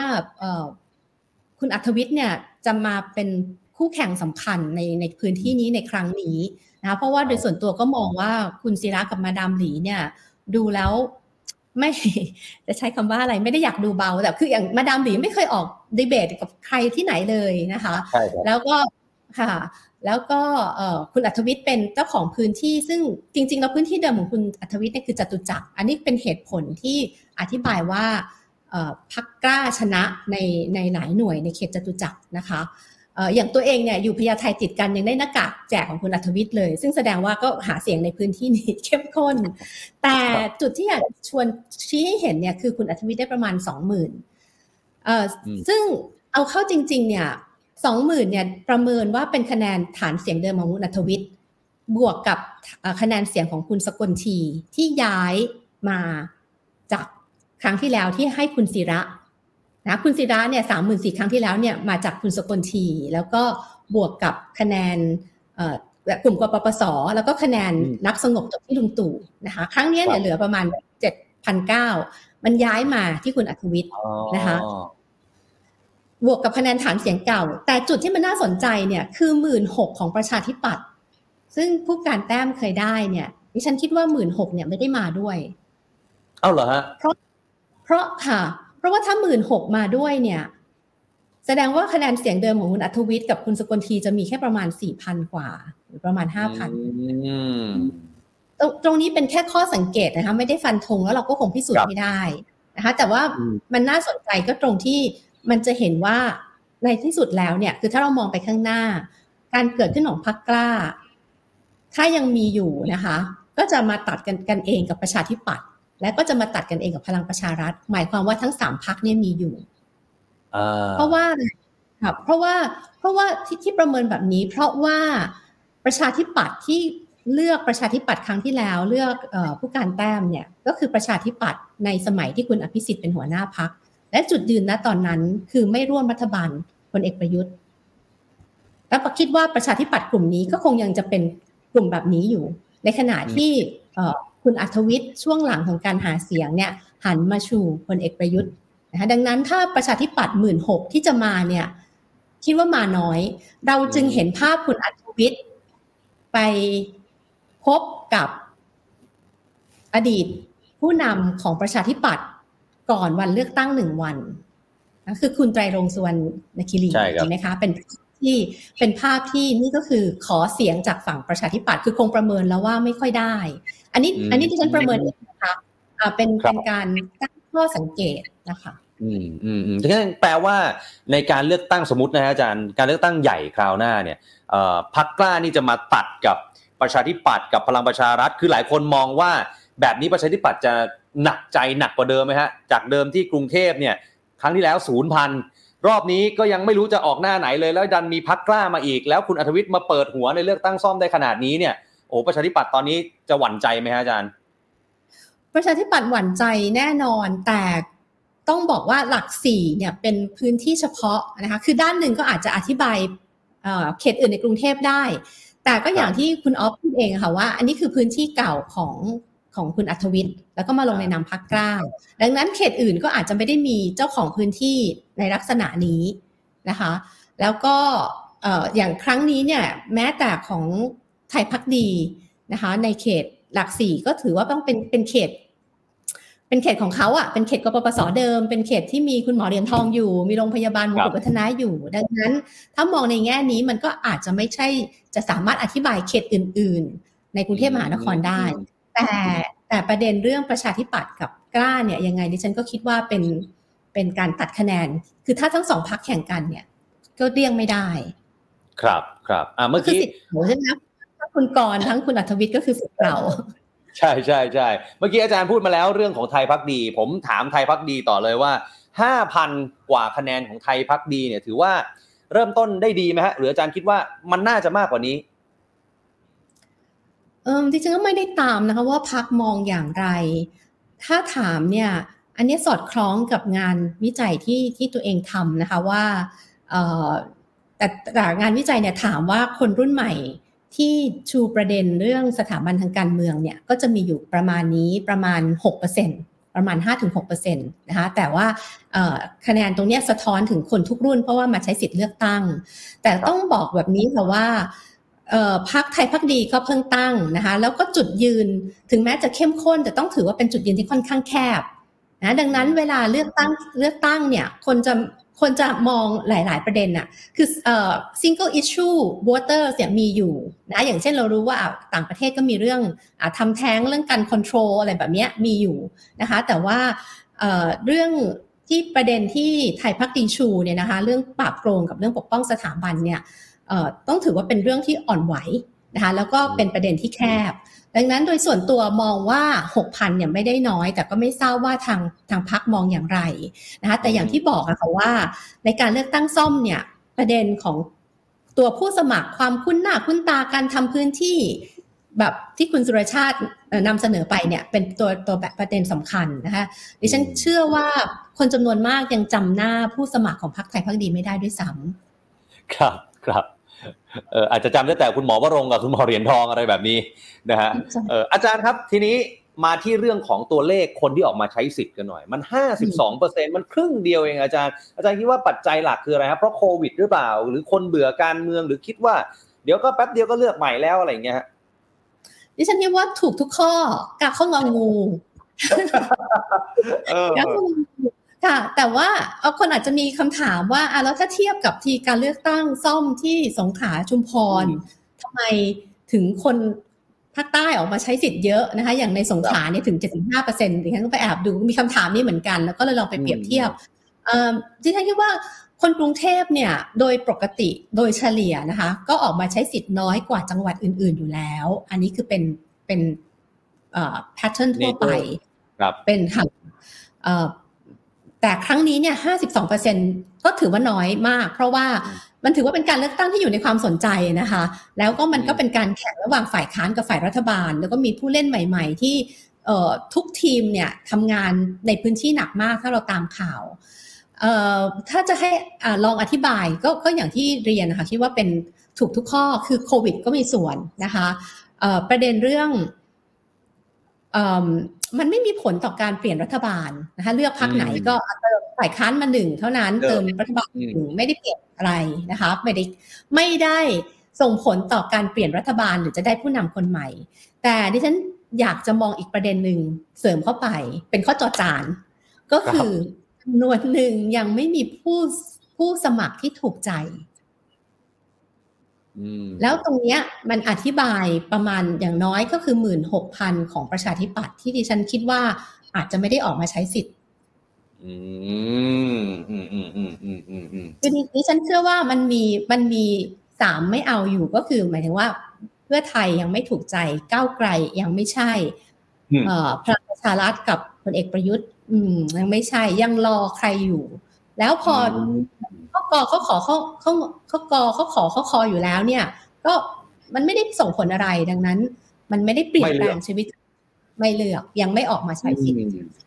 คุณอัธวิทย์เนี่ยจะมาเป็นคู่แข่งสำคัญในในพื้นที่นี้ในครั้งนี้นะเพราะว่าโดยส่วนตัวก็มองว่าคุณศิระกับมาดามหลีเนี่ย ดูแล้วไม่จะใช้คำว่าอะไรไม่ได้อยากดูเบาแต่คืออย่างมาดามหลีไม่เคยออกดีเบตกับใครที่ไหนเลยนะคะ แล้วก็ค่ะ แล้วก็คุณอัธวิทย์เป็นเจ้าของพื้นที่ ซึ่งจริง ๆ แล้วพื้นที่เดิมของคุณอัธวิทย์เนี่ยคือจตุจักร อันนี้เป็นเหตุผลที่อธิบายว่าพักกล้าชนะในในหลายหน่วยในเขตจตุจักรนะคะอย่างตัวเองเนี่ยอยู่พญาไทติดกันยังได้หน้ากากแจกของคุณอัธวิทย์เลย ซึ่งแสดงว่าก็หาเสียงในพื้นที่นี้เข้มข้น แต่จุดที่อยากชวนชี้ให้เห็นเนี่ยคือคุณอัธวิทย์ได้ประมาณสองหมื่นซึ่งเอาเข้าจริง ๆ เนี่ย สองหมื่นเนี่ยประเมินว่าเป็นคะแนนฐานเสียงเดิมของคุณอัธวิทย์บวกกับคะแนนเสียงของคุณสกลทีที่ย้ายมาจากครั้งที่แล้วที่ให้คุณศิระนะคุณศิระเนี่ยสามหมื่นสี่ครั้งที่แล้วเนี่ยมาจากคุณสกลทีแล้วก็บวกกับคะแนนกลุ่มกปปส แล้วก็คะแนนนักสงบจบที่ลุงตู่นะคะครั้งนี้เนี่ยเหลือประมาณเจ็ดพันเก้ามันย้ายมาที่คุณอัธวิทย์นะคะ บวกกับคะแนนฐานเสียงเก่า แต่จุดที่มันน่าสนใจเนี่ยคือหมื่นหกของประชาธิปัตย์ซึ่งผู้การแต้มเคยได้เนี่ยดิฉันคิดว่าหมื่นหกเนี่ยไม่ได้มาด้วย เอาเหรอฮะเพราะเพราะค่ะ เพราะว่าถ้าหมื่นหกมาด้วยเนี่ย แสดงว่าคะแนนเสียงเดิมของคุณอัธวิทย์กับคุณสกลทีจะมีแค่ประมาณสี่พันกว่า หรือประมาณห้าพันตรงตรงนี้เป็นแค่ข้อสังเกตนะคะ ไม่ได้ฟันธงแล้วเราก็คงพิสูจน์ไม่ได้นะคะแต่ว่ามันน่าสนใจก็ตรงที่ มันจะเห็นว่าในที่สุดแล้วเนี่ยคือถ้าเรามองไปข้างหน้า การเกิดขึ้นของพรรคกล้า ถ้ายังมีอยู่นะคะ ก็จะมาตัดกันกันเองกับประชาธิปัตย์และก็จะมาตัดกันเองกับพลังประชารัฐ หมายความว่าทั้งสามพักเนี่ยมีอยู่เพราะว่าครับเพราะว่าเพราะว่าที่ที่ประเมินแบบนี้ เพราะว่าประชาธิปัตย์ที่เลือกประชาธิปัตย์ครั้งที่แล้ว เลือกผู้การแต้มเนี่ยก็คือประชาธิปัตย์ในสมัยที่คุณอภิสิทธิ์เป็นหัวหน้าพัก และจุดยืนณตอนนั้นคือไม่ร่วมรัฐบาลพลเอกประยุทธ์ แล้วคิดว่าประชาธิปัตย์กลุ่มนี้ก็คงยังจะเป็นกลุ่มแบบนี้อยู่ ในขณะที่คุณอัธวิทย์ช่วงหลังของการหาเสียงเนี่ยหันมาชูพลเอกประยุทธ์นะคะดังนั้นถ้าประชาธิปัตย์หมื่นหกที่จะมาเนี่ยคิดว่ามาน้อย เราจึงเห็นภาพคุณอัธวิทย์ไปพบกับอดีตผู้นำของประชาธิปัตย์ ก่อนวันเลือกตั้งหนึ่งวันนะคือคุณไตรรงค์สุวรรณคิรีใช่ครับไหมคะ เป็นที่เป็นภาพที่นี่ก็คือขอเสียงจากฝั่งประชาธิปัตย์คือคงประเมินแล้วว่าไม่ค่อยได้ อันนี้อืมอันนี้ที่ฉันประเมินเองนะคะอ่าเป็นครับเป็นการตั้งข้อสังเกตนะคะอืมอืมอืมงั้นแปลว่าในการเลือกตั้งสมมตินะฮะอาจารย์การเลือกตั้งใหญ่คราวหน้าเนี่ยเอ่อพักกล้านี่จะมาตัดกับประชาธิปัตย์กับพลังประชารัฐคือหลายคนมองว่า แบบนี้ประชาธิปัตย์จะหนักใจหนักกว่าเดิมไหมฮะจากเดิมที่กรุงเทพเนี่ยครั้งที่แล้วศูนย์พันรอบนี้ก็ยังไม่รู้จะออกหน้าไหนเลย แล้วดันมีพักกล้ามาอีก แล้วคุณอัธวิทย์มาเปิดหัวในเลือกตั้งซ่อมได้ขนาดนี้เนี่ยโอ้ประชาธิปัตย์ตอนนี้จะหวั่นใจไหมฮะอาจารย์ ประชาธิปัตย์หวั่นใจแน่นอนแต่ต้องบอกว่าหลักสี่เนี่ยเป็นพื้นที่เฉพาะนะคะคือด้านหนึ่งก็อาจจะอธิบายเอ่อเขตอื่นในกรุงเทพได้ แต่ก็อย่างที่คุณออฟพูดเองค่ะว่า อันนี้คือพื้นที่เก่าของ ของคุณอัธวิทย์แล้วก็มาลงในนามพักกล้า ดังนั้นเขตอื่นก็อาจจะไม่ได้มีเจ้าของพื้นที่ในลักษณะนี้นะคะ แล้วก็เอ่ออย่างครั้งนี้เนี่ยแม้แต่ของไทยพักดีนะคะ ในเขตหลักสี่ก็ถือว่าต้องเป็นเป็นเขต เป็นเขตของเขาอะเป็นเขตกปปสเดิม เป็นเขตที่มีคุณหมอเหรียญทองอยู่ มีโรงพยาบาลมงกุฎวัฒนะอยู่ ดังนั้น ถ้ามองในแง่นี้มันก็อาจจะไม่ใช่จะสามารถอธิบายเขตอื่น ๆ ในกรุงเทพมหานครได้ แต่แต่ประเด็นเรื่องประชาธิปัตย์กับกล้าเนี่ยยังไงดิฉันก็คิดว่าเป็นเป็นการตัดคะแนน คือถ้าทั้งสองพักแข่งกันเนี่ยก็เลี่ยงไม่ได้ ครับครับอ่าเมื่อคือกี้สิทธิ์เขาใช่ไหมทั้งคุณกรณ์ทั้งคุณอัธวิทย์ก็คือสิทธิ์เราใช่ใช่ใช่เมื่อกี้อาจารย์พูดมาแล้วเรื่องของไทยพักดี ผมถามไทยพักดีต่อเลยว่าห้าพันกว่าคะแนนของไทยพักดีเนี่ยถือว่าเริ่มต้นได้ดีไหมฮะหรืออาจารย์คิดว่ามันน่าจะมากกว่านี้ เออดิฉันก็ไม่ได้ตามนะคะว่าพักมองอย่างไร ถ้าถามเนี่ยอันนี้สอดคล้องกับงานวิจัยที่ที่ตัวเองทำนะคะว่าแต่แต่งานวิจัยเนี่ยถามว่าคนรุ่นใหม่ที่ชูประเด็นเรื่องสถาบันทางการเมืองเนี่ยก็จะมีอยู่ประมาณนี้ประมาณ 6%ประมาณ 5-6%นะคะแต่ว่าคะแนนตรงนี้สะท้อนถึงคนทุกรุ่นเพราะว่ามาใช้สิทธิ์เลือกตั้ง แต่ต้องบอกแบบนี้ค่ะว่า พักไทยพักดีก็เพิ่งตั้งนะคะแล้วก็จุดยืนถึงแม้จะเข้มข้นแต่ต้องถือว่าเป็นจุดยืนที่ค่อนข้างแคบนะดังนั้นเวลาเลือกตั้งเลือกตั้งเนี่ยคนจะคนจะมองหลาย ๆ ประเด็นน่ะคือเอ่อ single issue voters เนี่ยมีอยู่นะอย่างเช่นเรารู้ว่าอะต่างประเทศก็มีเรื่องอะทำแท้งเรื่องการ control อะไรแบบเนี้ยมีอยู่นะคะแต่ว่าเอ่อเรื่องที่ประเด็นที่ไทยพักดีชูเนี่ยนะคะเรื่องปราบโกงกับเรื่องปกป้องสถาบันเนี่ยเอ่อ ต้องถือว่าเป็นเรื่องที่อ่อนไหวนะคะแล้วก็เป็นประเด็นที่แคบ ดังนั้นโดยส่วนตัวมองว่า 6,000เนี่ยไม่ได้น้อย แต่ก็ไม่ทราบว่าทางทางพักมองอย่างไรนะคะแต่อย่างที่บอกอะค่ะว่า ในการเลือกตั้งซ่อมเนี่ยประเด็นของตัวผู้สมัครความคุ้นหน้าคุ้นตาการทำพื้นที่แบบที่คุณสุรชาตินำเสนอไปเนี่ยเป็นตัวตัวแบบประเด็นสำคัญนะคะดิฉันเชื่อว่าคนจำนวนมากยังจำหน้าผู้สมัครของพรรคไทยพักดีไม่ได้ด้วยซ้ำครับครับ เอออาจจะจำได้แต่คุณหมอวรงค์กับคุณหมอเหรียญทองอะไรแบบนี้นะฮะเอออาจารย์ครับทีนี้มาที่เรื่องของตัวเลขคนที่ออกมาใช้สิทธิ์กันหน่อย มัน 52เปอร์เซ็นมันครึ่งเดียวเองอาจารย์ อาจารย์คิดว่าปัจจัยหลักคืออะไรครับเพราะโควิดหรือเปล่า หรือคนเบื่อการเมืองหรือคิดว่า เดี๋ยวก็แป๊บเดียวก็เลือกใหม่แล้วอะไรอย่างเงี้ยฮะดิฉันคิดว่าถูกทุกข้อกาข้ององู เออกาข้ององูค่ะ แต่ว่าเอาคนอาจจะมีคำถามว่าอะแล้วถ้าเทียบกับทีการเลือกตั้งซ่อมที่สงขลาชุมพรทำไมถึงคนภาคใต้ออกมาใช้สิทธิ์เยอะนะคะ อย่างในสงขลาเนี่ยถึง 75เปอร์เซ็นต์ดิฉันก็ไปแอบดูมีคำถามนี้เหมือนกัน แล้วก็เลยลองไปเปรียบเทียบเอ่อดิฉันคิดว่าคนกรุงเทพเนี่ยโดยปกติโดยเฉลี่ยนะคะ ก็ออกมาใช้สิทธิ์น้อยกว่าจังหวัดอื่น ๆอยู่แล้ว อันนี้คือเป็นเป็นเอ่อ pattern ทั่วไปครับเป็นค่ะเอ่อ แต่ครั้งนี้เนี่ย52เปอร์เซ็นก็ถือว่าน้อยมาก เพราะว่ามันถือว่าเป็นการเลือกตั้งที่อยู่ในความสนใจนะคะ แล้วก็มันก็เป็นการแข่งระหว่างฝ่ายค้านกับฝ่ายรัฐบาล แล้วก็มีผู้เล่นใหม่ ๆ ที่เอ่อทุกทีมเนี่ยทำงานในพื้นที่หนักมากถ้าเราตามข่าวเอ่อถ้าจะให้อ่าลองอธิบายก็ก็อย่างที่เรียนนะคะคิดว่าเป็นถูกทุกข้อคือโควิดก็มีส่วนนะคะเอ่อประเด็นเรื่องเอิ่ มมันไม่มีผลต่อการเปลี่ยนรัฐบาลนะคะเลือกพักไหนก็เติมฝ่ายค้านมาหนึ่งเท่านั้นเติเติมมรัฐบาลหนึ่งไม่ได้เปลี่ยนอะไรนะคะไม่ได้ไม่ได้ส่งผลต่อการเปลี่ยนรัฐบาลหรือจะได้ผู้นำคนใหม่ แต่ดิฉันอยากจะมองอีกประเด็นหนึ่งเสริมเข้าไป เป็นข้อจอจาน ก็คือจำนวนหนึ่งยังไม่มีผู้ผู้สมัครที่ถูกใจ แล้วตรงเนี้ยมันอธิบายประมาณอย่างน้อยก็คือหมื่นหกพันของประชาธิปัตย์ที่ดิฉันคิดว่าอาจจะไม่ได้ออกมาใช้สิทธิ์อืมอืมอืมอืมอืมอืมอืมคือดิฉันเชื่อว่ามันมีมันมีสามไม่เอาอยู่ก็คือ หมายถึงว่า เพื่อไทยยังไม่ถูกใจก้าวไกลยังไม่ใช่เอ่อพลังประชารัฐกับพลเอกประยุทธ์อืมยังไม่ใช่ยังรอใครอยู่ แล้วพอเขากอเขาขอเขาเขาเขากอเขาขอเขาคออยู่แล้วเนี่ย ก็มันไม่ได้ส่งผลอะไรดังนั้น มันไม่ได้เปลี่ยนแปลงชีวิต ไม่เลือกยังไม่ออกมาใช้สิทธิ์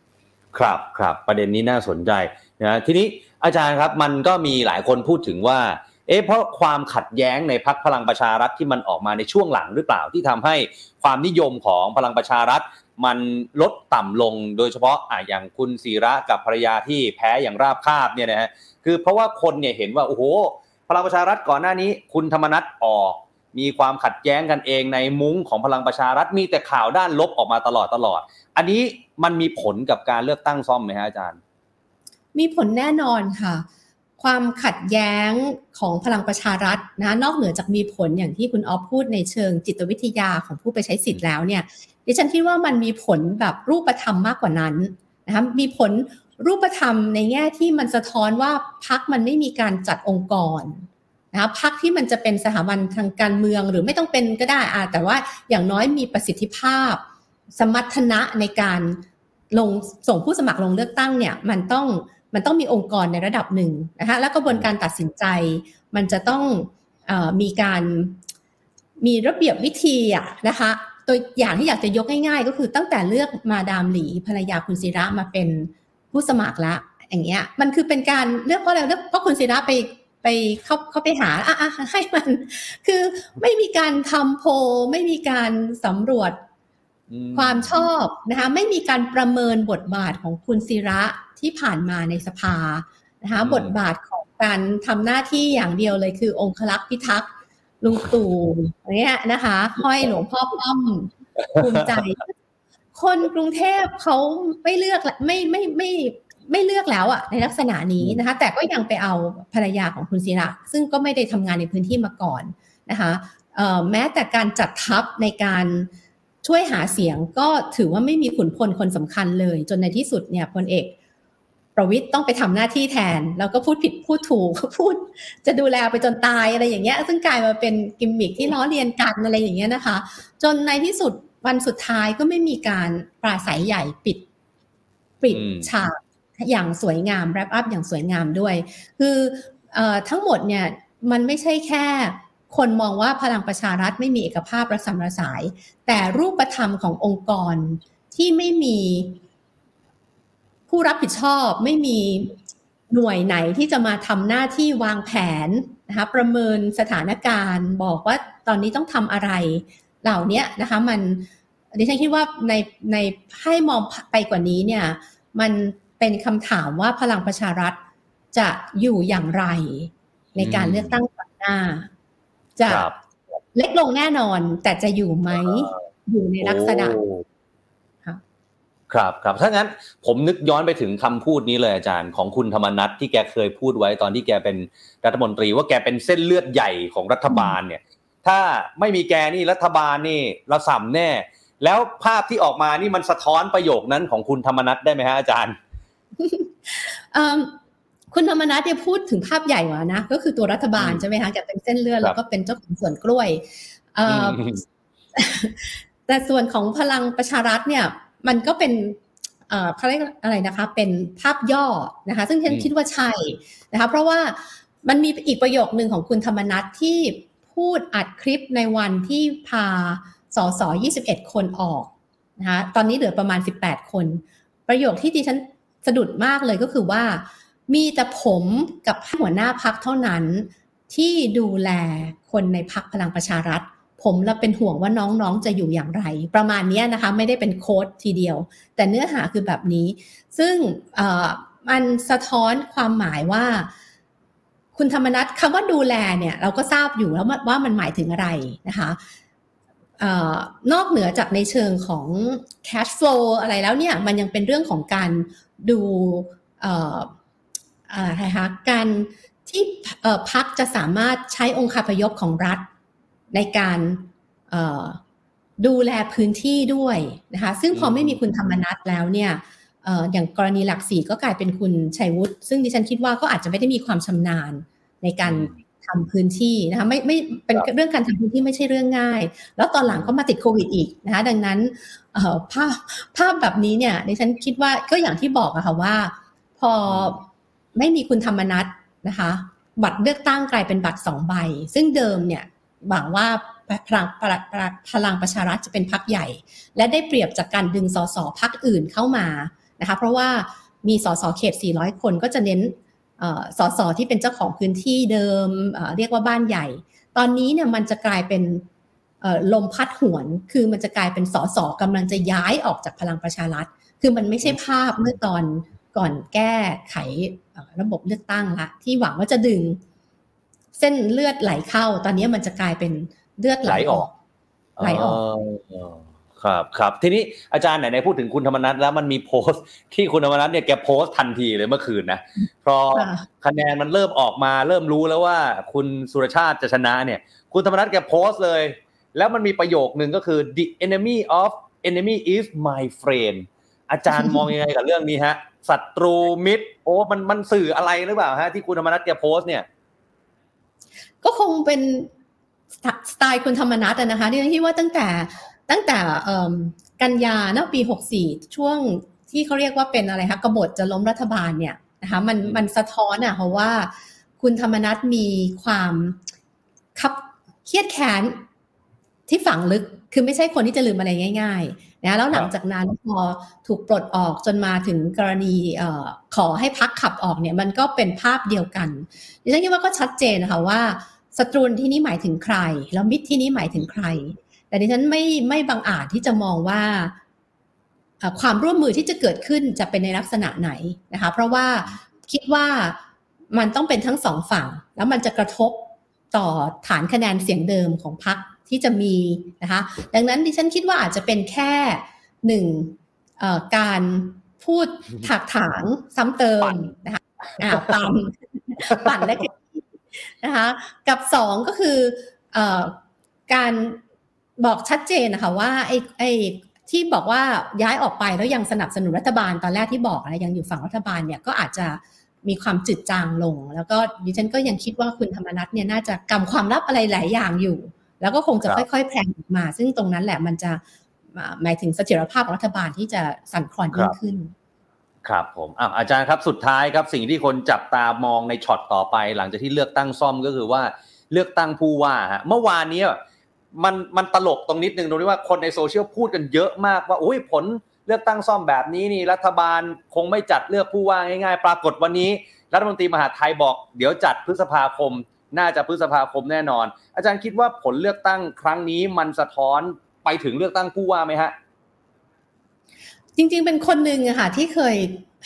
ครับครับประเด็นนี้น่าสนใจนะทีนี้อาจารย์ครับมันก็มีหลายคนพูดถึงว่า เอ๊ะเพราะความขัดแย้งในพักพลังประชารัฐที่มันออกมาในช่วงหลังหรือเปล่าที่ทำให้ความนิยมของพลังประชารัฐ มันลดต่ำลงโดยเฉพาะอะอย่างคุณศิระกับภรรยาที่แพ้อย่างราบคาบเนี่ยนะฮะคือเพราะว่าคนเนี่ยเห็นว่าโอ้โหพลังประชารัฐก่อนหน้านี้ คุณธรรมนัฐออก มีความขัดแย้งกันเองในมุ้งของพลังประชารัฐมีแต่ข่าวด้านลบออกมาตลอดตลอด อันนี้มันมีผลกับการเลือกตั้งซ่อมไหมฮะอาจารย์ มีผลแน่นอนค่ะ ความขัดแย้งของพลังประชารัฐนะนอกเหนือจากมีผลอย่างที่คุณออฟพูดในเชิงจิตวิทยาของผู้ไปใช้สิทธิ์แล้วเนี่ย ดิฉันคิดว่ามันมีผลแบบรูปธรรมมากกว่านั้นนะคะมีผลรูปธรรมในแง่ที่มันสะท้อนว่าพักมันไม่มีการจัดองค์กรนะคะพักที่มันจะเป็นสถาบันทางการเมืองหรือไม่ต้องเป็นก็ได้อะแต่ว่าอย่างน้อยมีประสิทธิภาพ สมรรถนะในการลงส่งผู้สมัครลงเลือกตั้งเนี่ยมันต้องมันต้องมีองค์กรในระดับหนึ่งนะคะและกระบวนการตัดสินใจ มันจะต้องอมีการมีระเบียบวิธีอะนะคะ ตัวอย่างที่อยากจะยกง่าย ๆ ก็คือตั้งแต่เลือกมาดามหลีภรรยาคุณศิระมาเป็นผู้สมัครแล้วอย่างเงี้ย มันคือเป็นการเลือกเพราะอะไรเลือกเพราะคุณศิระไปไปเข้าเข้าไปหาอะอะให้มัน คือไม่มีการทำโพลไม่มีการสำรวจความชอบนะคะ ไม่มีการประเมินบทบาทของคุณศิระที่ผ่านมาในสภานะคะ บทบาทของการทำหน้าที่อย่างเดียวเลยคือองคลักษ์พิทักษ์ ลุงตู่เนี้ยนะคะห้อยหลวงพ่อป้อมภูมิใจ คนกรุงเทพเขาไม่เลือกไม่ไม่ไม่ไม่เลือกแล้วอะในลักษณะนี้นะคะ แต่ก็ยังไปเอาภรรยาของคุณศิระซึ่งก็ไม่ได้ทำงานในพื้นที่มาก่อนนะคะแม้แต่การจัดทัพในการช่วยหาเสียงก็ถือว่าไม่มีขุนพลคนสำคัญเลย จนในที่สุดเนี่ยพลเอก ประวิทย์ต้องไปทำหน้าที่แทน แล้วก็พูดผิดพูดถูกพูด จะดูแลไปจนตายอะไรอย่างเงี้ย ซึ่งกลายมาเป็นกิมมิคที่ล้อเลียนกันอะไรอย่างเงี้ยนะคะ จนในที่สุดวันสุดท้ายก็ไม่มีการปราศัยใหญ่ปิด ปิดฉากอย่างสวยงามแรปอัพอย่างสวยงามด้วย คืออทั้งหมดเนี่ยมันไม่ใช่แค่คนมองว่าพลังประชารัฐไม่มีเอกภาพระสำระสาย แต่รูปธรรมขององค์กรที่ไม่มี ผู้รับผิดชอบไม่มีหน่วยไหนที่จะมาทำหน้าที่วางแผนนะคะประเมินสถานการณ์ บอกว่าตอนนี้ต้องทำอะไร เหล่านี้นะคะมันดิฉันคิดว่าในในให้มองไปกว่านี้เนี่ยมันเป็นคำถามว่าพลังประชารัฐจะอยู่อย่างไร ในการเลือกตั้งครั้งหน้า จะเล็กลงแน่นอนแต่จะอยู่ไหมอยู่ในลักษณะ ครับครับถ้างั้นผมนึกย้อนไปถึงคำพูดนี้เลยอาจารย์ของคุณธรรมนัทที่แกเคยพูดไว้ตอนที่แกเป็นรัฐมนตรี ว่าแกเป็นเส้นเลือดใหญ่ของรัฐบาลเนี่ย ถ้าไม่มีแกนี่รัฐบาลนี่ระส่ำแน่ แล้วภาพที่ออกมานี่มันสะท้อนประโยคนั้นของคุณธรรมนัทได้ไหมฮะอาจารย์คุณธรรมนัฐเนี่ยพูดถึงภาพใหญ่กว่านะ ก็คือตัวรัฐบาลใช่ไหมคะแกเป็นเส้นเลือดแล้วก็เป็นเจ้าของสวนกล้วยแต่ส่วนของพลังประชารัฐเนี่ย มันก็เป็นเขาเรียกอะไรนะคะ เป็นภาพย่อนะคะ ซึ่งฉันคิดว่าใช่นะคะ เพราะว่ามันมีอีกประโยคหนึ่งของคุณธรรมนัฐที่พูดอัดคลิปในวันที่พาสส21 คนออกนะคะตอนนี้เหลือประมาณ 18 คน ประโยคที่ดิฉันสะดุดมากเลยก็คือว่า มีแต่ผมกับหัวหน้าพักเท่านั้นที่ดูแลคนในพักพลังประชารัฐ ผมเราเป็นห่วงว่าน้องๆจะอยู่อย่างไร ประมาณนี้นะคะไม่ได้เป็นโค้ดทีเดียว แต่เนื้อหาคือแบบนี้ ซึ่งมันสะท้อนความหมายว่า คุณธรรมนัทคำว่าดูแลเนี่ย เราก็ทราบอยู่แล้วว่ามันหมายถึงอะไรนะคะนอกเหนือจากในเชิงของ cash flow อะไรแล้วเนี่ย มันยังเป็นเรื่องของการดูอะไรคะการที่พักจะสามารถใช้องค์คาพยพของรัฐ ในการดูแลพื้นที่ด้วยนะคะซึ่งพอไม่มีคุณธรรมนัฐแล้วเนี่ยอย่างกรณีหลักสี่ก็กลายเป็นคุณชัยวุฒิซึ่งดิฉันคิดว่าก็อาจจะไม่ได้มีความชำนาญในการทำพื้นที่นะคะไม่ไม่เป็นเรื่องการทำพื้นที่ไม่ใช่เรื่องง่าย แล้วตอนหลังก็มาติดโควิดอีกนะคะดังนั้นภาพภาพแบบนี้เนี่ยดิฉันคิดว่าก็อย่างที่บอกอะค่ะว่า พอไม่มีคุณธรรมนัฐนะคะ บัตรเลือกตั้งกลายเป็นบัตรสองใบ ซึ่งเดิมเนี่ย หวังว่าพลังพลังประชารัฐจะเป็นพักใหญ่ และได้เปรียบจากการดึงสสพักอื่นเข้ามานะคะเพราะว่ามีสสเขต 400 คนก็จะเน้นสสที่เป็นเจ้าของพื้นที่เดิมเรียกว่าบ้านใหญ่ ตอนนี้เนี่ยมันจะกลายเป็นลมพัดหวน คือมันจะกลายเป็นสสกำลังจะย้ายออกจากพลังประชารัฐ คือมันไม่ใช่ภาพเมื่อตอนก่อนแก้ไขระบบเลือกตั้งละที่หวังว่าจะดึง เส้นเลือดไหลเข้า ตอนนี้มันจะกลายเป็นเลือดไหลออกไหลออกครับครับทีนี้อาจารย์ไหนๆพูดถึงคุณธรรมนัทแล้วมันมีโพสต์ที่คุณธรรมนัทเนี่ยแกโพสต์ทันทีเลยเมื่อคืนนะพอคะแนนมันเริ่มออกมาเริ่มรู้แล้วว่า คุณสุรชาติจะชนะเนี่ย คุณธรรมนัทแกโพสต์เลย แล้วมันมีประโยคนึงก็คือ the enemy of enemy is my friend อาจารย์มองยังไงกับเรื่องนี้ฮะศัตรูมิตรโอ้มันมันสื่ออะไรหรือเปล่าฮะที่คุณธรรมนัทแกโพสต์เนี่ย ก็คงเป็นสไตล์คุณธรรมนัทนะคะที่คิดว่าตั้งแต่ตั้งแต่กันยาเนาะปี 64 ช่วงที่เขาเรียกว่าเป็นอะไรคะกบฏจะล้มรัฐบาลเนี่ยนะคะมันมันสะท้อนอะเพราะว่าคุณธรรมนัฐมีความคับเครียดแค้นที่ฝังลึกคือไม่ใช่คนที่จะลืมอะไรง่ายๆ นะแล้วหลังจากนั้นพอถูกปลดออกจนมาถึงกรณีออขอให้พักขับออกเนี่ยมันก็เป็นภาพเดียวกันดิฉันคิดว่าก็ชัดเจนนะคะว่าศัตรูที่นี้หมายถึงใคร แล้วมิตรที่นี้หมายถึงใคร แต่ดิฉันไม่ไม่บังอาจที่จะมองว่าความร่วมมือที่จะเกิดขึ้นจะเป็นในลักษณะไหนนะคะเพราะว่าคิดว่ามันต้องเป็นทั้งสองฝั่ง แล้วมันจะกระทบต่อฐานคะแนนเสียงเดิมของพรรค ที่จะมีนะคะดังนั้นดิฉันคิดว่าอาจจะเป็นแค่หนึ่งการพูดถากถางซ้ำเติมนะคะอ่าปั่นปั่นและนะคะกับสองก็คือการบอกชัดเจนนะคะว่าไอ้ไอ้ที่บอกว่าย้ายออกไปแล้วยังสนับสนุนรัฐบาลตอนแรกที่บอกนะยังอยู่ฝั่งรัฐบาลเนี่ยก็อาจจะมีความจืดจางลง แล้วก็ดิฉันก็ยังคิดว่าคุณธรรมนัฐเนี่ยน่าจะกำความลับอะไรหลายอย่างอยู่ แล้วก็คงจะค่อยๆแพร่ออกมา ซึ่งตรงนั้นแหละมันจะหมายถึงเสถียรภาพของรัฐบาลที่จะสั่นคลอนยิ่งขึ้น ครับผมออาจารย์ครับสุดท้ายครับสิ่งที่คนจับตามองในช็อตต่อไป หลังจากที่เลือกตั้งซ่อมก็คือว่าเลือกตั้งผู้ว่าฮะเมื่อวานนี้มันมันตลกตรงนิดนึงตรงที่ว่าคนในโซเชียลพูดกันเยอะมากว่าอุ้ยผลเลือกตั้งซ่อมแบบนี้นี่รัฐบาลคงไม่จัดเลือกผู้ว่าง่าย ๆ ปรากฏวันนี้ รัฐมนตรีมหาไทยบอก เดี๋ยวจัดพฤษภาคม น่าจะพฤษภาคมแน่นอน อาจารย์คิดว่าผลเลือกตั้งครั้งนี้มันสะท้อนไปถึงเลือกตั้งผู้ว่าไหมฮะ จริงๆ เป็นคนหนึ่งอะค่ะที่เคย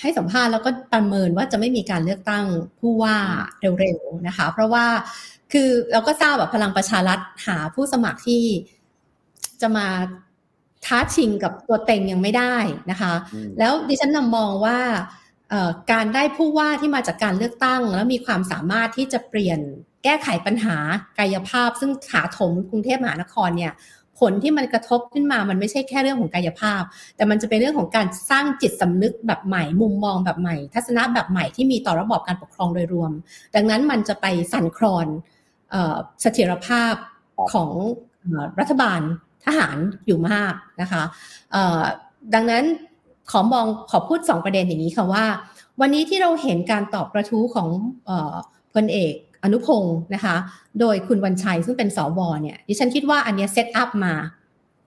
ให้สัมภาษณ์แล้วก็ประเมินว่าจะไม่มีการเลือกตั้งผู้ว่าเร็วๆนะคะ เพราะว่าคือเราก็ทราบแบบพลังประชารัฐหาผู้สมัครที่จะมาท้าชิงกับตัวเต็งยังไม่ได้นะคะ แล้วดิฉันนำมองว่า การได้ผู้ว่าที่มาจากการเลือกตั้ง แล้วมีความสามารถที่จะเปลี่ยนแก้ไขปัญหากายภาพ ซึ่งถาถมกรุงเทพมหานครเนี่ยผลที่มันกระทบขึ้นมามันไม่ใช่แค่เรื่องของกายภาพ แต่มันจะเป็นเรื่องของการสร้างจิตสำนึกแบบใหม่ มุมมองแบบใหม่ ทัศนะแบบใหม่ที่มีต่อระบอบการปกครองโดยรวม ดังนั้นมันจะไปสั่นคลอนเสถียรภาพของรัฐบาลทหารอยู่มากนะคะดังนั้น ขอมองขอพูดสองประเด็นอย่างนี้ค่ะว่า วันนี้ที่เราเห็นการตอบกระทู้ของพลเอกอนุพงศ์นะคะ โดยคุณวันชัยซึ่งเป็นสวเนี่ยดิฉันคิดว่าอันนี้ set up มา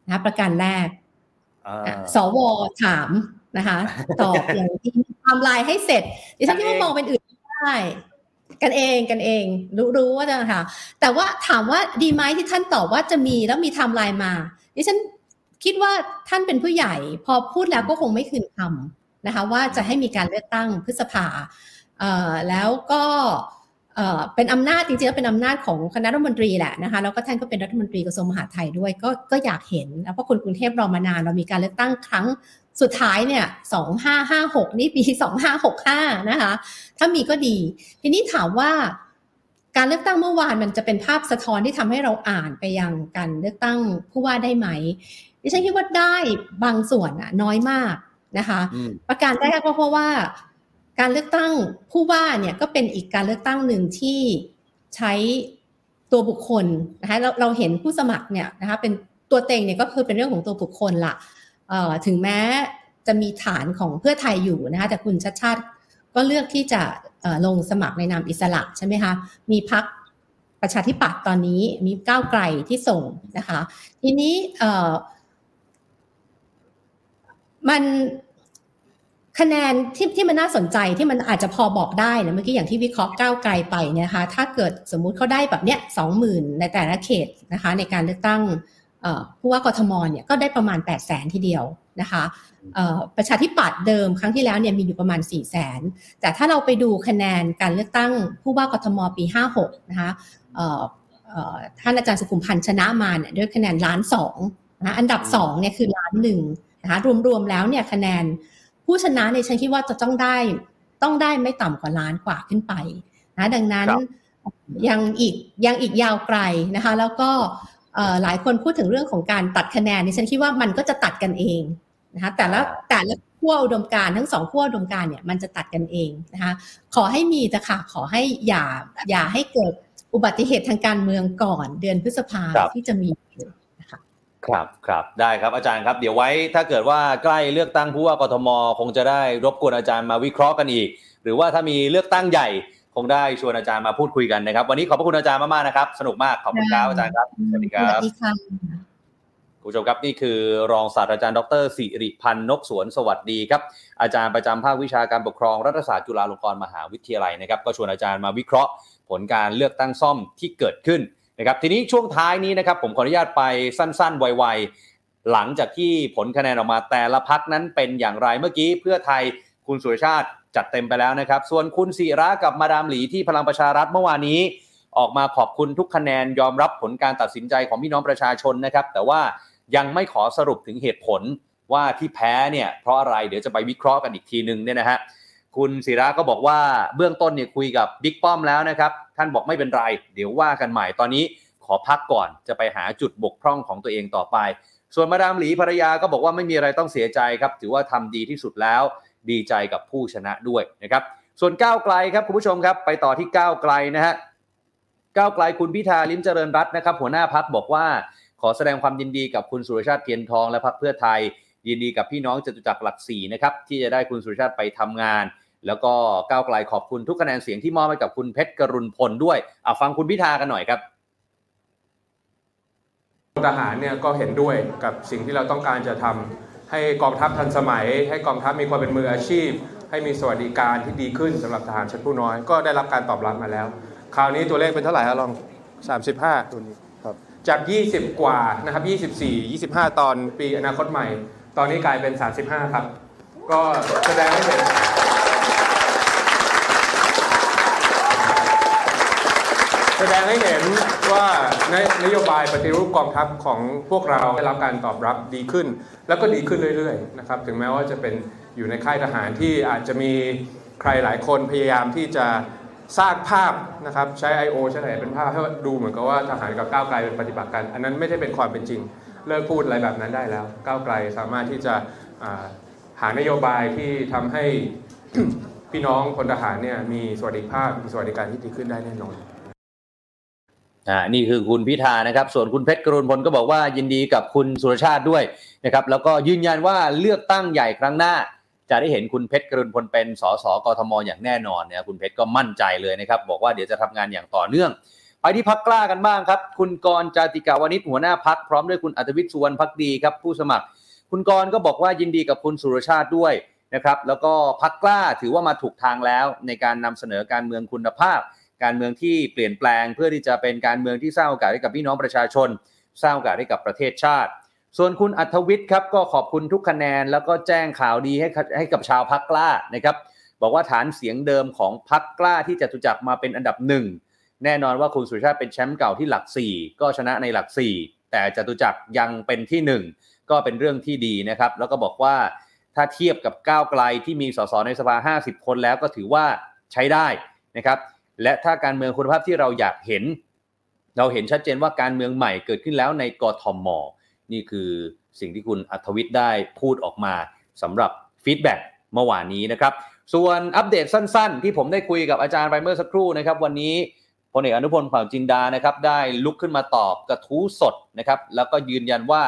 นะประการแรกสวถามนะคะตอบอย่างที่ทำลายให้เสร็จดิฉันคิดว่ามองเป็นอื่นได้กันเองกันเองรู้รู้ว่าจะค่ะแต่ว่าถามว่าดีไหมที่ท่านตอบว่าจะมีแล้วมีไทม์ไลน์มาดิฉัน คิดว่าท่านเป็นผู้ใหญ่ พอพูดแล้วก็คงไม่คืนคำนะคะว่าจะให้มีการเลือกตั้งพฤษภาแล้วก็เออเป็นอำนาจจริงๆแล้วเป็นอำนาจของคณะรัฐมนตรีแหละนะคะแล้วก็ท่านก็เป็นรัฐมนตรีกระทรวงมหาดไทยด้วยก็ก็อยากเห็นแล้วเพราะคนกรุงเทพรอมานานเรามีการเลือกตั้งครั้งสุดท้ายเนี่ยสองห้าห้าหกนี่ปีสองห้าหกห้านะคะถ้ามีก็ดี ทีนี้ถามว่าการเลือกตั้งเมื่อวานมันจะเป็นภาพสะท้อนที่ทำให้เราอ่านไปยังการเลือกตั้งผู้ว่าได้ไหม ดิฉันคิดว่าได้บางส่วนอะน้อยมากนะคะอืมประการแรกก็เพราะว่าการเลือกตั้งผู้ว่าเนี่ยก็เป็นอีกการเลือกตั้งหนึ่งที่ใช้ตัวบุคคลนะคะเราเราเห็นผู้สมัครเนี่ยนะคะเป็นตัวเต็งเนี่ยก็คือเป็นเรื่องของตัวบุคคลละเอ่อถึงแม้จะมีฐานของเพื่อไทยอยู่นะคะแต่คุณชัดชาติก็เลือกที่จะเอ่อลงสมัครในนามอิสระใช่ไหมคะมีพักประชาธิปัตย์ตอนนี้มีก้าวไกลที่ส่งนะคะ ทีนี้เอ่อ มันคะแนนที่ที่มันน่าสนใจที่มันอาจจะพอบอกได้นะเมื่อกี้อย่างที่วิเคราะห์ก้าวไกลไปเนี่ยนะคะ ถ้าเกิดสมมุติเขาได้แบบเนี้ยสองหมื่นในแต่ละเขตนะคะ ในการเลือกตั้งผู้ว่ากทมเนี่ยก็ได้ประมาณ8ปดแสนทีเดียวนะคะประชาธิปัตย์เดิมครั้งที่แล้วเนี่ยมีอยู่ประมาณ4ี่แสนแต่ถ้าเราไปดูคะแนนการเลือกตั้งผู้ว่ากทมปี 56นะคะท่านอาจารย์สุขุมพันธ์ชนะมาเนี่ยด้วยคะแนนล้านสองนะอันดับสองเนี่ยคือล้านหนึ่ง นะคะรวมๆแล้วเนี่ยคะแนนผู้ชนะเนี่ยฉันคิดว่าจะต้องได้ต้องได้ไม่ต่ำกว่าล้านกว่าขึ้นไปนะดังนั้นครับยังอีกยังอีกยาวไกลนะคะ แล้วก็เอ่อหลายคนพูดถึงเรื่องของการตัดคะแนนนี่ฉันคิดว่ามันก็จะตัดกันเองนะคะแต่ละแต่ละขั้วอุดมการณ์ทั้งสองขั้วอุดมการณ์เนี่ยมันจะตัดกันเองนะคะขอให้มีแต่ค่ะขอให้อย่าอย่าให้เกิดอุบัติเหตุทางการเมืองก่อนเดือนพฤษภาครับที่จะมี ครับครับได้ครับอาจารย์ครับเดี๋ยวไว้ถ้าเกิดว่าใกล้เลือกตั้งผู้ว่ากทม คงจะได้รบกวนอาจารย์มาวิเคราะห์กันอีก หรือว่าถ้ามีเลือกตั้งใหญ่คงได้ชวนอาจารย์มาพูดคุยกันนะครับ วันนี้ขอบพระคุณอาจารย์มากๆนะครับ สนุกมากขอบคุณครับอาจารย์ครับสวัสดีคสรัวับสดีค่ะคุณผู้ชมครับนี่คือรองศาสตราจารย์ดรสิริพันธ์นกสวนสวัสดีครับอาจารย์ประจำภาควิชาการปกครองรัฐศาสตร์จุฬาลงกรณ์มหาวิทยาลัยนะครับ ก็ชวนอาจารย์มาวิเคราะห์ ผลการเลือกตั้งซ่อมที่เกิดขึ้น นะครับทีนี้ช่วงท้ายนี้นะครับผมขออนุญาตไปสั้นๆ ไวๆ หลังจากที่ผลคะแนนออกมาแต่ละพักนั้นเป็นอย่างไรเมื่อกี้เพื่อไทยคุณสุรชาติจัดเต็มไปแล้วนะครับ ส่วนคุณศิระกับมาดามหลีที่พลังประชารัฐเมื่อวานนี้ ออกมาขอบคุณทุกคะแนนยอมรับผลการตัดสินใจของพี่น้องประชาชนนะครับ แต่ว่ายังไม่ขอสรุปถึงเหตุผลว่าที่แพ้เนี่ยเพราะอะไรเดี๋ยวจะไปวิเคราะห์กันอีกทีนึงเนี่ยนะฮะ คุณศิระก็บอกว่าเบื้องต้นเนี่ยคุยกับบิ๊กป้อมแล้วนะครับ ท่านบอกไม่เป็นไร เดี๋ยวว่ากันใหม่ตอนนี้ขอพักก่อนจะไปหาจุดบกพร่องของตัวเองต่อไป ส่วนมาดามหลีภรรยาก็บอกว่าไม่มีอะไรต้องเสียใจครับ ถือว่าทำดีที่สุดแล้ว ดีใจกับผู้ชนะด้วยนะครับ ส่วนก้าวไกลครับคุณผู้ชมครับ ไปต่อที่ก้าวไกลนะฮะก้าวไกลคุณพิธาลิ้มเจริญรัตน์นะครับหัวหน้าพักบอกว่าขอแสดงความยินดีกับคุณสุรชาติเทียนทองและพักเพื่อไทย ยินดีกับพี่น้องจตุจักรหลักสี่นะครับที่จะได้คุณสุรชาติไปทำงาน แล้วก็ก้าวไกลขอบคุณทุกคะแนนเสียงที่มอบให้กับคุณเพชรกรุณพลด้วยเอาฟังคุณพิธากันหน่อยครับทหารเนี่ยก็เห็นด้วยกับสิ่งที่เราต้องการจะทำให้กองทัพทันสมัย ให้กองทัพมีความเป็นมืออาชีพ ให้มีสวัสดิการที่ดีขึ้นสำหรับทหารชั้นผู้น้อยก็ได้รับการตอบรับมาแล้ว คราวนี้ตัวเลขเป็นเท่าไหร่ครับลอง 35 ตัวนี้ครับจาก 20 กว่านะครับ 24 25 ตอนปีอนาคตใหม่ ตอนนี้กลายเป็น 35 ครับ ก็แสดงให้เห็น แสดงให้เห็นว่านนโยบายปฏิรูปกองทัพของพวกเราได้รับการตอบรับดีขึ้น แล้วก็ดีขึ้นเรื่อยๆนะครับถึงแม้ว่าจะเป็นอยู่ในค่ายทหารที่อาจจะมีใครหลายคนพยายามที่จะสร้างภาพนะครับใช้ I.O. ใช้อะไรเป็นภาพให้ดูเหมือนกับว่าทหารกับก้าวไกลเป็นปฏิบัติกัน อันนั้นไม่ใช่เป็นความเป็นจริง เลิกพูดอะไรแบบนั้นได้แล้ว ก้าวไกลสามารถที่จะหานโยบายที่ทำให้พี่น้องพลทหารเนี่ยมีสวัสดิภาพมีสวัสดิการที่ดีขึ้นได้แน่นอน อ่านี่คือคุณพิธานะครับ ส่วนคุณเพชรกรุณพลก็บอกว่ายินดีกับคุณสุรชาติด้วยนะครับแล้วก็ยืนยันว่าเลือกตั้งใหญ่ครั้งหน้า จะได้เห็นคุณเพชรกรุณพลเป็นสสกทมอย่างแน่นอนเนี่ยคุณเพชรก็มั่นใจเลยนะครับ บอกว่าเดี๋ยวจะทำงานอย่างต่อเนื่อง ไปที่พักกล้ากันบ้างครับ คุณกรณ์จาติกาวนิชหัวหน้าพักพร้อมด้วยคุณอัธวิทย์สุวรรณพักดีครับผู้สมัคร คุณกรณ์ก็บอกว่ายินดีกับคุณสุรชาติด้วยนะครับแล้วก็พักกล้าถือว่ามาถูกทางแล้วในการนำเสนอการเมืองคุณภาพ การเมืองที่เปลี่ยนแปลง เพื่อที่จะเป็นการเมืองที่สร้างโอกาสให้กับพี่น้องประชาชน สร้างโอกาสให้กับประเทศชาติ ส่วนคุณอัธวิทย์ครับก็ขอบคุณทุกคะแนน แล้วก็แจ้งข่าวดีให้ให้กับชาวพักกล้านะครับบอกว่าฐานเสียงเดิมของพักกล้าที่จตุจักรมาเป็นอันดับหนึ่งแน่นอนว่าคุณสุชาติเป็นแชมป์เก่าที่หลัก 4 ก็ชนะในหลัก 4 แต่จตุจักรยังเป็นที่ 1 ก็เป็นเรื่องที่ดีนะครับ แล้วก็บอกว่าถ้าเทียบกับก้าวไกลที่มีสสในสภา 50 คนแล้วก็ถือว่าใช้ได้นะครับ และถ้าการเมืองคุณภาพที่เราอยากเห็น เราเห็นชัดเจนว่าการเมืองใหม่เกิดขึ้นแล้วในกทมนี่คือสิ่งที่คุณอัธวิทย์ได้พูดออกมาสำหรับฟีดแบ็กเมื่อวานนี้นะครับ ส่วนอัปเดตสั้นๆ ที่ผมได้คุยกับอาจารย์ไปเมื่อสักครู่นะครับวันนี้พลเอกอนุพลเผ่าจินดานะครับได้ลุกขึ้นมาตอบกระทู้สดนะครับแล้วก็ยืนยันว่า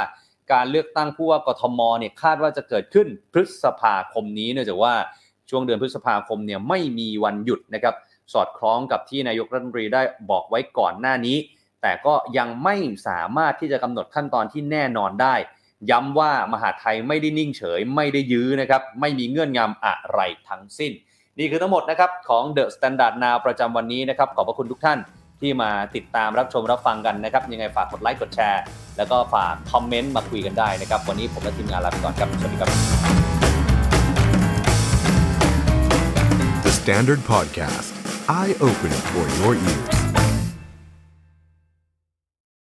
การเลือกตั้งผู้ว่ากทมเนี่ยคาดว่าจะเกิดขึ้นพฤษภาคมนี้เนื่องจากว่าช่วงเดือนพฤษภาคมเนี่ยไม่มีวันหยุดนะครับ สอดคล้องกับที่นายกรัฐมนตรีได้บอกไว้ก่อนหน้านี้ แต่ก็ยังไม่สามารถที่จะกำหนดขั้นตอนที่แน่นอนได้ ย้ำว่ามหาไทยไม่ได้นิ่งเฉย ไม่ได้ยื้อนะครับ ไม่มีเงื่อนงำอะไรทั้งสิ้น นี่คือทั้งหมดนะครับของ The Standard Now ประจำวันนี้นะครับขอบพระคุณทุกท่านที่มาติดตามรับชมรับฟังกันนะครับ ยังไงฝากกดไลค์กดแชร์ แล้วก็ฝากคอมเมนต์มาคุยกันได้นะครับ วันนี้ผมและทีมงานลาไปก่อนครับสวัสดีครับ The Standard Podcast, eye opening for your ears.